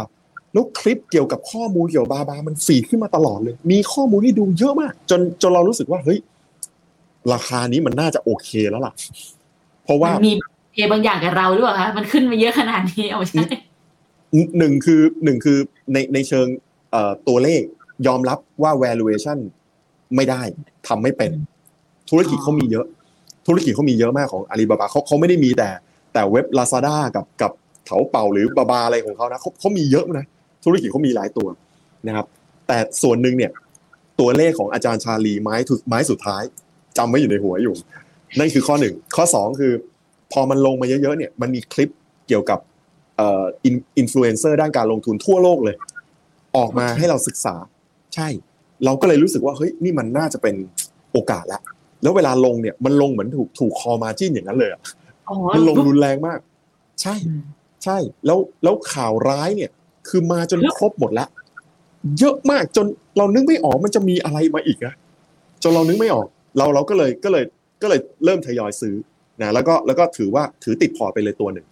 แล้วคลิปเกี่ยวกับข้อมูลเกี่ยวกับบาบา มันฟีดขึ้นมาตลอดเลย มีข้อมูลให้ดูเยอะมาก จนจนเรารู้สึกว่าเฮ้ยราคานี้มันน่าจะโอเคแล้วล่ะ เพราะว่ามันมีเพบางอย่างกับเราหรือเปล่าคะมันขึ้นมาเยอะขนาดนี้เอาไม่ใช่หนึ่งคือหนึ่งคือในในเชิงเอ่อตัวเลขยอมรับว่า valuation ไม่ได้ทำไม่เป็น ธุรกิจเขามีเยอะ ธุรกิจเขามีเยอะมากของอาลีบาบาเขาเขาไม่ได้มีแต่ แต่เว็บ Lazada กับกับเถาเป่าหรือบาบาอะไรของเขานะเขาเขามีเยอะนะธุรกิจเขามีหลายตัวนะครับ แต่ส่วนหนึ่งเนี่ยตัวเลขของอาจารย์ชาลีไม้ทุไม้สุดท้ายจำไม่อยู่ในหัวอยู่ นั่นคือข้อหนึ่งข้อสองคือ พอมันลงมาเยอะๆเนี่ยมันมีคลิปเกี่ยวกับเอ่ออินฟลูเอนเซอร์ด้านการลงทุนทั่วโลกเลย ออกมาให้เราศึกษา ใช่ เราก็เลยรู้สึกว่าเฮ้ยนี่มันน่าจะเป็นโอกาสละแล้วเวลาลงเนี่ยมันลงเหมือนถูกถูกคอมาจิ้นอย่างนั้นเลยอะอ๋อมันลงรุนแรงมาก ใช่อืมใช่ แล้วแล้วข่าวร้ายเนี่ย คือมาจนครบหมดแล้วเยอะมากจนเรานึกไม่ออกมันจะมีอะไรมาอีกอะจนเรานึกไม่ออก เราเราก็เลยก็เลยก็เลยเริ่มทยอยซื้อนะแล้วก็แล้วก็ถือว่าถือติดพอร์ตไปเลยตัวหนึ่ง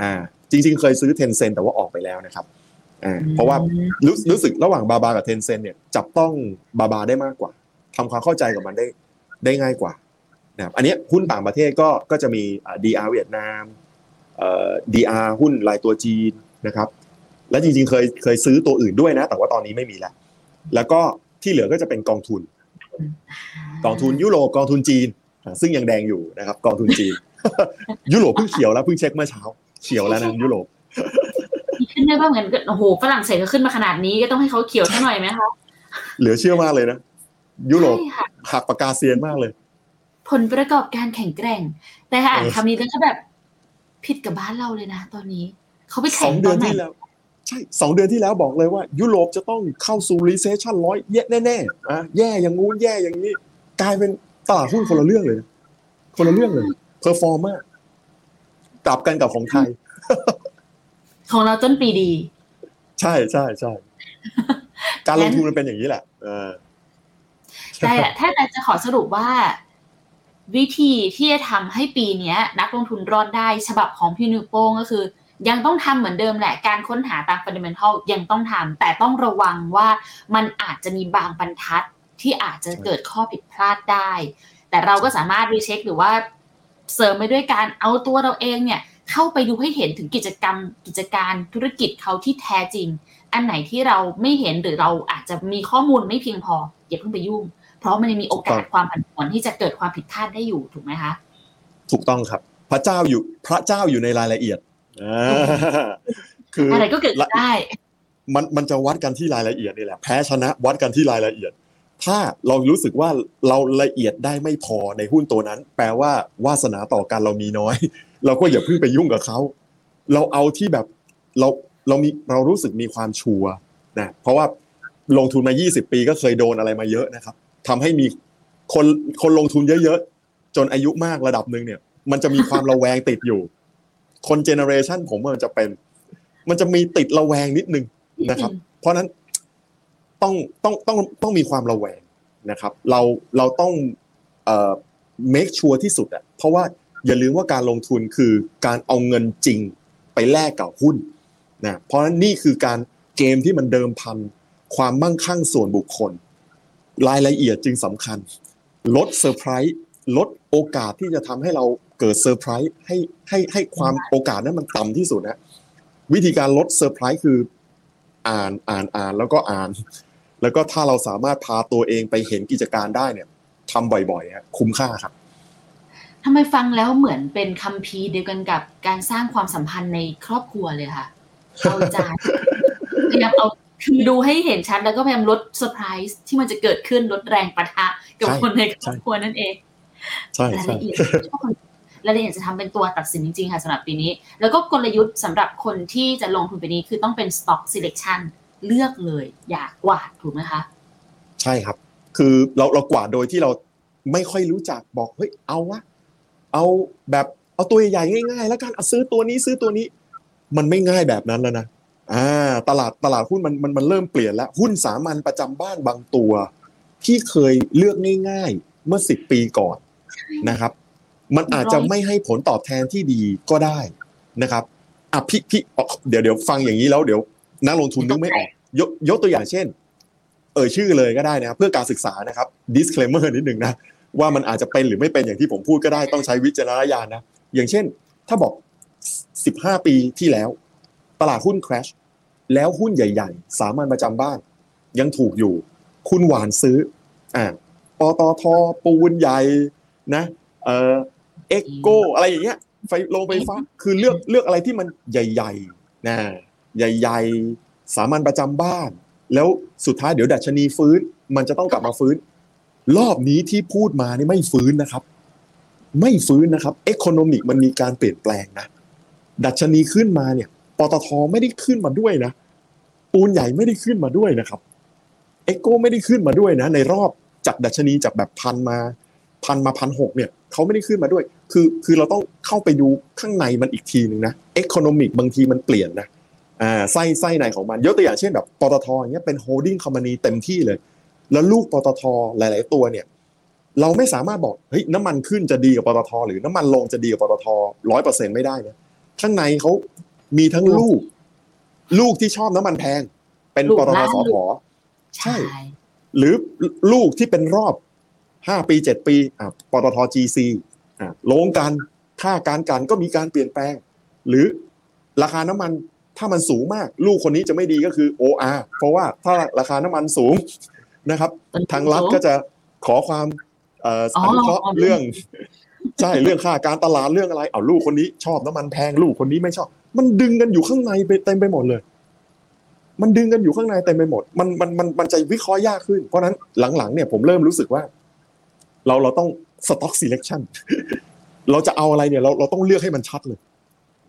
อ่า จริง ๆ เคยซื้อ Tencent แต่ว่าออกไปแล้วนะครับ อ่าเพราะว่ารู้รู้สึกระหว่าง BABA กับ Tencent เนี่ยจับต้อง BABA ได้มากกว่าทำความเข้าใจกับมันได้ได้ง่ายกว่านะครับอันเนี้ยหุ้นต่างประเทศก็ก็จะมีอ่า DR เวียดนามเอ่อ DR หุ้นรายตัวจีนนะครับ และจริงๆเคยเคยซื้อตัวอื่นด้วยนะ แต่ว่าตอนนี้ไม่มีแล้ว แล้วก็ที่เหลือก็จะเป็นกองทุน กองทุนยุโรปกองทุนจีนอ่าซึ่งยังแดงอยู่นะครับ กองทุนจีน ยุโรปเพิ่งเขียวแล้วเพิ่งเช็คเมื่อเช้า เขียวแล้วนะยุโรปมี ขึ้นได้บ้างเหมือนกันโอ้โหฝรั่งเศสก็ขึ้นมาขนาดนี้ก็ต้องให้เขาเขียวสักหน่อยไหมคะเหลือเชื่อมากเลยนะ ยุโรปใช่ค่ะหักปากกาเซียนมากเลย ผลประกอบการแข็งแกร่ง แต่ถ้าอ่านเออคำนี้แล้วก็แบบผิดกับบ้านเราเลยนะตอนนี้ เขาไปสแข็งตอนไหน สองเดือนที่แล้วใช่สองเดือนที่แล้วบอกเลยว่า ยุโรปจะต้องเข้าสู่ recession ร้อยแย่แน่ๆอะแย่อย่างงู้นแย่อย่างนี้ กลายเป็นตลาดหุ้นคนละเรื่องเลยนะคนละเรื่องเลย perform กลับกันกับของไทย ของเราต้นปีดี ใช่ใช่ใช่การลงทุนมันเป็นอย่างนี้แหละเออแต่ถ้าแต่จะขอสรุปว่า วิธีที่จะทำให้ปีเนี้ยนักลงทุนรอดได้ฉบับของพี่นิวโป้งก็คือ ยังต้องทำเหมือนเดิมแหละ การค้นหาตามฟันเดเมนทัลยังต้องทำแต่ต้องระวังว่ามันอาจจะมีบางบรรทัดที่อาจจะเกิดข้อผิดพลาดได้ แต่เราก็สามารถรีเช็คหรือว่าเสริมไปด้วยการเอาตัวเราเองเนี่ย เข้าไปดูให้เห็นถึงกิจกรรม กิจการธุรกิจเขาที่แท้จริง อันไหนที่เราไม่เห็นหรือเราอาจจะมีข้อมูลไม่เพียงพออย่าเพิ่งไปยุ่ง เพราะมันยังมีโอกาสความผันผวนที่จะเกิดความผิดพลาดได้อยู่ถูกไหมคะถูกต้องครับ พระเจ้าอยู่พระเจ้าอยู่ในรายละเอียดอ่าคืออะไรก็เกิดขึ้นได้มันมันจะวัดกันที่รายละเอียดนี่แหละแพ้ชนะวัดกันที่รายละเอียด ถ้าเรารู้สึกว่าเราละเอียดได้ไม่พอในหุ้นตัวนั้น แปลว่าวาสนาต่อกันเรามีน้อย เราก็อย่าเพิ่งไปยุ่งกับเขาเราเอาที่แบบเราเรามีเรารู้สึกมีความชัวร์นะเพราะว่าลงทุนมา 20 ปีก็เคยโดนอะไรมาเยอะนะครับทำให้มีคนคนลงทุนเยอะๆจนอายุมากระดับหนึ่งเนี่ย มันจะมีความระแวงติดอยู่ คนเจเนอเรชันผมว่ามันจะเป็น มันจะมีติดระแวงนิดนึงนะครับ เพราะฉะนั้นต้องต้องต้องต้องมีความระแวงนะครับ เราเราต้องเอ่อ make sure ที่สุดอะเพราะว่า อย่าลืมว่าการลงทุนคือการเอาเงินจริงไปแลกกับหุ้นนะเพราะนั้นนี่คือการเกมที่มันเดิมพันความมั่งคั่งส่วนบุคคล รายละเอียดจึงสำคัญ ลดเซอร์ไพรส์ลดโอกาสที่จะทำให้เราเกิดเซอร์ไพรส์ให้ให้ให้ความโอกาสนั้นมันต่ำที่สุดนะวิธีการลดเซอร์ไพรส์คืออ่านอ่านอ่านแล้วก็อ่าน แล้วก็ถ้าเราสามารถพาตัวเองไปเห็นกิจการได้เนี่ยทำบ่อยๆฮะคุ้มค่าครับ ทำไมฟังแล้วเหมือนเป็นคัมภีร์เดียวกันกับการสร้างความสัมพันธ์ในครอบครัวเลยค่ะเอาใจพยายามเอาคือดูให้เห็นชัดแล้วก็พยายามลดเซอร์ไพรส์ที่มันจะเกิดขึ้นลดแรงปะทะกับใช่คนในครใช่อบครัวนั่นเองใช่รายใช่ละเอียดชอบคนรายละเอียดจะทำเป็นตัวตัดสินจริงๆค่ะสำหรับปีนี้ แล้วก็กลยุทธ์สำหรับคนที่จะลงทุนปีนี้คือต้องเป็น stock selection เลือกเลยอย่ากวาดถูกไหมคะ ใช่ครับ คือเราเรากวาดโดยที่เราไม่ค่อยรู้จักบอกเฮ้ยเอาวะ เอาแบบเอาตัวใหญ่ๆง่าย ๆ แล้วกันเอาซื้อตัวนี้ซื้อตัวนี้ มันไม่ง่ายแบบนั้นแล้วนะอ่าตลาดตลาดหุ้นมันมันมันเริ่มเปลี่ยนแล้วหุ้นสามัญประจำบ้านบางตัว ที่เคยเลือกง่ายๆเมื่อสิบปีก่อนนะครับ มันอาจจะไม่ให้ผลตอบแทนที่ดีก็ได้นะครับอะพี่พี่เดี๋ยวเดี๋ยวฟังอย่างนี้แล้วเดี๋ยวนักลงทุนนึกไม่ออกยกยกตัวอย่างเช่น เอ่ยชื่อเลยก็ได้นะครับเพื่อการศึกษานะครับ disclaimer นิดหนึ่งนะ ว่ามันอาจจะเป็นหรือไม่เป็นอย่างที่ผมพูดก็ได้ต้องใช้วิจารณญาณนะอย่างเช่น ถ้าบอก 15 ปีที่แล้ว ตลาดหุ้น crash แล้วหุ้นใหญ่ ๆ สามัญประจำบ้าน ยังถูกอยู่ คุณหวานซื้ออ่าปตทปูนใหญ่นะเอ่อเอ็กโกอะไรอย่างเงี้ยไฟโรงไฟฟ้าคือเลือกเลือกอะไรที่มันใหญ่ๆนะใหญ่ ๆ สามัญประจำบ้าน แล้วสุดท้ายเดี๋ยวดัชนีฟื้น มันจะต้องกลับมาฟื้น รอบนี้ที่พูดมานี่ไม่ฟื้นนะครับ ไม่ฟื้นนะครับเอ o n o นมิกมันมีการเปลี่ยนแปลงนะ ดัชนีขึ้นมาเนี่ยปตทไม่ได้ขึ้นมาด้วยนะ ปูนใหญ่ไม่ได้ขึ้นมาด้วยนะครับEGCO ไม่ได้ขึ้นมาด้วยนะ ในรอบจากดัชนีจากแบบพันมาพันมาพันหกเนี่ยเขาไม่ได้ขึ้นมาด้วย คือคือเราต้องเข้าไปดูข้างในมันอีกทีหนึ่งนะเอ o n o นมิกบางทีมันเปลี่ยนนะอ่าไส้ไส้ในของมันยกตัวอย่างเช่นแบบปตทอย่างเงี้ยเป็น holding company เต็มที่เลย แล้วลูกปตทหลาย ๆ ตัวเนี่ยเราไม่สามารถบอกเฮ้ยน้ำมันขึ้นจะดีกับปตท หรือน้ำมันลงจะดีกับปตทร้อยเปอร์เซ็นต์ไม่ได้นะข้างในเขามีทั้งลูก ลูกที่ชอบน้ำมันแพง เป็นลูกปตทล่างสลูพกใช่ หรือลูกที่เป็นรอบห้าปีเจ็ดปีอะปตท GC อะลงกันค่าการกันก็มีการเปลี่ยนแปลง หรือราคาน้ำมันถ้ามันสูงมาก ลูกคนนี้จะไม่ดีก็คือ OR เพราะว่าถ้าราคาน้ำมันสูง นะครับ ทางรัฐก็จะขอความเอ่ออ๋ออนุเคราะห์อ๋อเรื่องใช่เรื่องค่าการตลาดเรื่องอะไรเอาลูกคนนี้ชอบน้ำมันแพงลูกคนนี้ไม่ชอบ มันดึงกันอยู่ข้างในไปเต็มไปหมดเลย มันดึงกันอยู่ข้างในเต็มไปหมด มันมันมันมันจะวิเคราะห์ยากขึ้น เพราะฉะนั้นหลังๆเนี่ยผมเริ่มรู้สึกว่า เราเราต้อง stock selection เราจะเอาอะไรเนี่ยเราเราต้องเลือกให้มันชัดเลย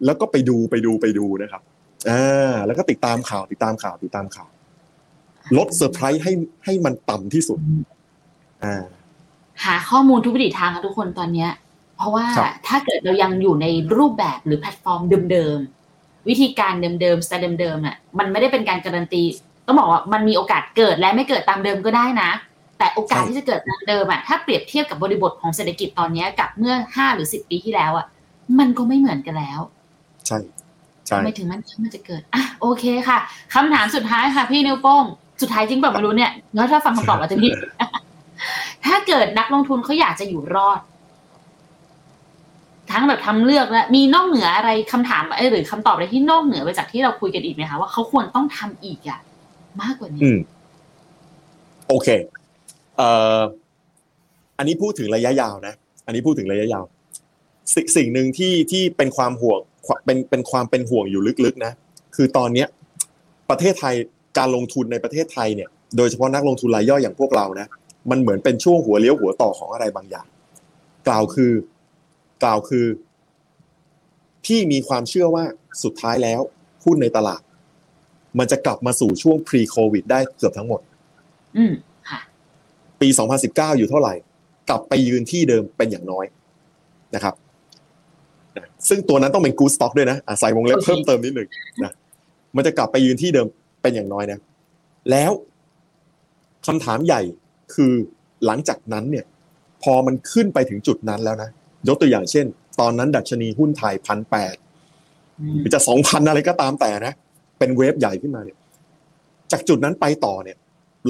แล้วก็ไปดูไปดูไปดูนะครับอ่าแล้วก็ติดตามข่าวติดตามข่าวติดตามข่าว ลดเซอร์ไพรส์ให้ให้มันต่ำที่สุด อ่า หาข้อมูลทุกวิถีทางค่ะทุกคนตอนเนี้ย เพราะว่าครับถ้าเกิดเรายังอยู่ในรูปแบบหรือแพลตฟอร์มเดิมๆวิธีการเดิมๆสไตล์เดิมๆน่ะมันไม่ได้เป็นการการันตีต้องบอกว่ามันมีโอกาสเกิดและไม่เกิดตามเดิมก็ได้นะ แต่โอกาสใช่ที่จะเกิดตามเดิมอะถ้าเปรียบเทียบกับบริบทของเศรษฐกิจตอนเนี้ยกับเมื่อห้าหรือสิบปีที่แล้วอะมันก็ไม่เหมือนกันแล้ว ใช่ใช่ทำไมถึงมันมันจะเกิดอะโอเคค่ะคำถามสุดท้ายค่ะพี่นิ้วโป้ง สุดท้ายจริงแบบไม่รู้เนี่ยแล้วถ้าฟังคำตอบอาจะผิดถ้าเกิดนักลงทุนเขาอยากจะอยู่รอด ทั้งแบบทำเลือกแล้วมีนอกเหนืออะไรคำถามเอ้หรือคำตอบอะไรที่นอกเหนือไปจากที่เราคุยกันอีกไหมคะว่าเขาควรต้องทำอีกอะมากกว่านี้โอเคเอ่ออันนี้พูดถึงระยะยาวนะ อันนี้พูดถึงระยะยาว สิสิ่งหนึ่งที่ที่เป็นความห่วงเป็นเป็นความเป็นห่วงอยู่ลึกๆนะ คือตอนเนี้ย ประเทศไทย การลงทุนในประเทศไทยเนี่ยโดยเฉพาะนักลงทุนรายย่อยอย่างพวกเรานะมันเหมือนเป็นช่วงหัวเลี้ยวหัวต่อของอะไรบางอย่าง กล่าวคือกล่าวคือ พี่มีความเชื่อว่าสุดท้ายแล้วหุ้นในตลาด มันจะกลับมาสู่ช่วง pre covid ได้เกือบทั้งหมด อืมค่ะ ปี 2019 อยู่เท่าไหร่ กลับไปยืนที่เดิมเป็นอย่างน้อยนะครับนะซึ่งตัวนั้นต้องเป็น good stock ด้วยนะอะใส่วงเล็บโอเคเพิ่มเติมนิดหนึ่งนะมันจะกลับไปยืนที่เดิม เป็นอย่างน้อยนะ แล้วคำถามใหญ่คือหลังจากนั้นเนี่ย พอมันขึ้นไปถึงจุดนั้นแล้วนะยกตัวอย่างเช่น ตอนนั้นดัชนีหุ้นไทยพันแปดอืมหรือจะสองพันอะไรก็ตามแต่นะ เป็นเวฟใหญ่ขึ้นมาเนี่ย จากจุดนั้นไปต่อเนี่ย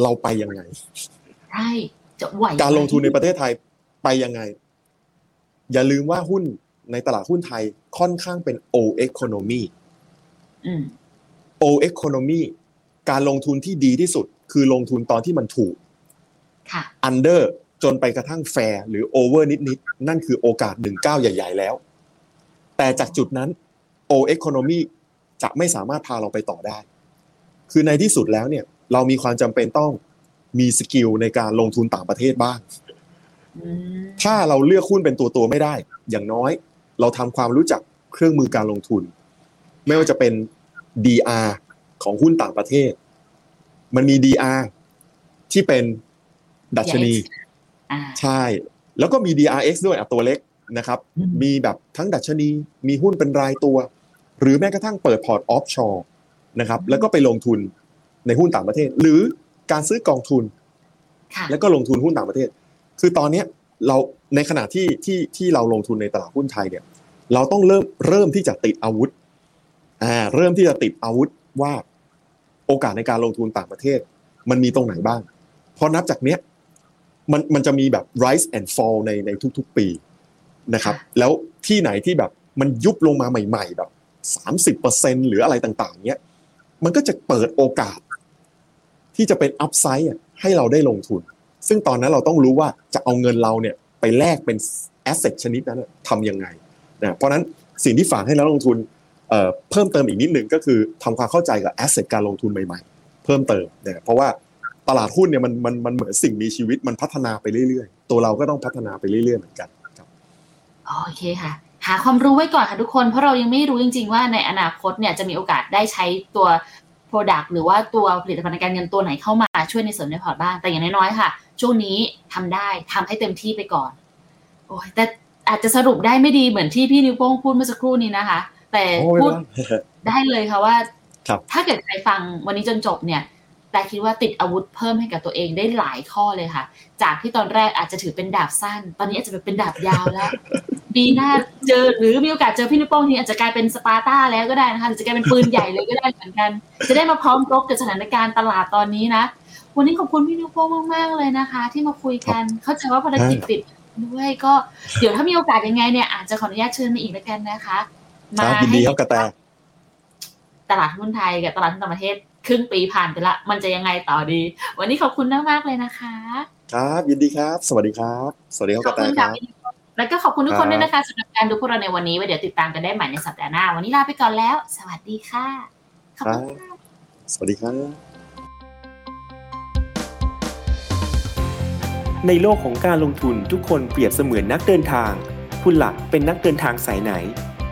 เราไปยังไงใช่จะไหวการลงทุนในประเทศไทยไปยังไง อย่าลืมว่าหุ้นในตลาดหุ้นไทยค่อนข้างเป็น O economy อืม O economy การลงทุนที่ดีที่สุด คือลงทุนตอนที่มันถูกค่ะ under จนไปกระทั่ง fair หรือ over นิดๆนั่นคือโอกาสหนึ่งก้าวใหญ่ ๆ แล้ว แต่จากจุดนั้น O economy จะไม่สามารถพาเราไปต่อได้ คือในที่สุดแล้วเนี่ย เรามีความจำเป็นต้องมีสกิลในการลงทุนต่างประเทศบ้างอืมถ้าเราเลือกหุ้นเป็นตัวตัวๆไม่ได้ อย่างน้อย เราทำความรู้จักเครื่องมือการลงทุน ไม่ว่าจะเป็น DR ของหุ้นต่างประเทศ มันมี DR ที่เป็นดัชนีอ่าใช่ แล้วก็มี DRX ด้วยอะตัวเล็กนะครับอืมมีแบบทั้งดัชนี มีหุ้นเป็นรายตัว หรือแม้กระทั่งเปิดพอร์ต offshore นะครับ แล้วก็ไปลงทุนในหุ้นต่างประเทศ หรือการซื้อกองทุนค่ะแล้วก็ลงทุนหุ้นต่างประเทศ คือตอนเนี้ยเราในขณะที่ที่ที่เราลงทุนในตลาดหุ้นไทยเนี่ย เราต้องเริ่มเริ่มที่จะติดอาวุธอ่าเริ่มที่จะติดอาวุธว่า โอกาสในการลงทุนต่างประเทศ มันมีตรงไหนบ้าง เพราะนับจากเนี้ยมันมันจะมีแบบ rise and fall ในในทุกๆปีนะครับ แล้วที่ไหนที่แบบมันยุบลงมาใหม่ ๆ แบบสามสิบเปอร์เซ็นหรืออะไรต่าง ๆ เนี้ยมันก็จะเปิดโอกาส ที่จะเป็น upside ให้เราได้ลงทุน ซึ่งตอนนั้นเราต้องรู้ว่าจะเอาเงินเราเนี่ยไปแลกเป็น asset ชนิดนั้นน่ะทำยังไงนะเพราะฉะนั้นสิ่งที่ฝากให้นักลงทุน เพิ่มเติมอีกนิดหนึ่งก็คือทำความเข้าใจกับ asset การลงทุนใหม่ๆ เพิ่มเติมเนะเพราะว่าตลาดหุ้นเนี่ยมันมันมันเหมือนสิ่งมีชีวิตมันพัฒนาไปเรื่อยๆ ตัวเราก็ต้องพัฒนาไปเรื่อยๆเหมือนกันครับโอเคค่ะ หาความรู้ไว้ก่อนค่ะทุกคนเพราะเรายังไม่รู้จริง ๆ ว่าในอนาคตเนี่ยจะมีโอกาสได้ใช้ตัว Product หรือว่าตัวผลิตภัณฑ์การเงินตัวไหนเข้ามาช่วยในเสริมในพอร์ตบ้างแต่อย่างน้อยๆค่ะ ช่วงนี้ทำได้ทำให้เต็มที่ไปก่อนโอ้ยแต่อาจจะสรุปได้ไม่ดีเหมือนที่พี่นิวโป้งพูดเมื่อสักครู่นี้นะคะ แต่โอ้ยพูดได้ได้เลยค่ะว่าครับถ้าเกิดใครฟังวันนี้จนจบเนี่ย แต่คิดว่าติดอาวุธเพิ่มให้กับตัวเองได้หลายข้อเลยค่ะ จากที่ตอนแรกอาจจะถือเป็นดาบสั้น ตอนนี้อาจจะเป็นดาบยาวแล้วปีหน้าเจอหรือมีโอกาสเจอพี่นิวโป้งทีอาจจะกลายเป็นสปาร์ต้าแล้วก็ได้นะคะหรือจะกลายเป็นปืนใหญ่เลยก็ได้เหมือนกัน จะได้มาพร้อมรบกับสถานการณ์ตลาดตอนนี้นะวันนี้ขอบคุณพี่นิวโป้งมากๆเลยนะคะ ที่มาคุยกันเข้าใจว่าภารกิจติดด้วยก็เดี๋ยวถ้ามีโอกาสยังไงเนี่ยอาจจะขออนุญาตเชิญมาอีกแล้วกันนะคะ ครับยินดีครับกระแตตลาดหุ้นไทยกับตลาดหุ้นต่างประเทศ ครึ่งปีผ่านไปละ มันจะยังไงต่อดี วันนี้ขอบคุณมากๆเลยนะคะ ครับยินดีครับ สวัสดีครับ สวัสดีครับขกอบระแตคุณคค่ะรับพี่นิโก้แล้วก็ขอบคุณทุกคนครับด้วยนะคะสำหรับการดูพวกเราในวันนี้ไว้เดี๋ยวติดตามกันได้ใหม่ในสัปดาห์หน้า วันนี้ลาไปก่อนแล้ว สวัสดีค่ะขอบคุณค่ะสวัสดีครับในโลกของการลงทุนทุกคนเปรียบเสมือนนักเดินทาง คุณหลักเป็นนักเดินทางสายไหน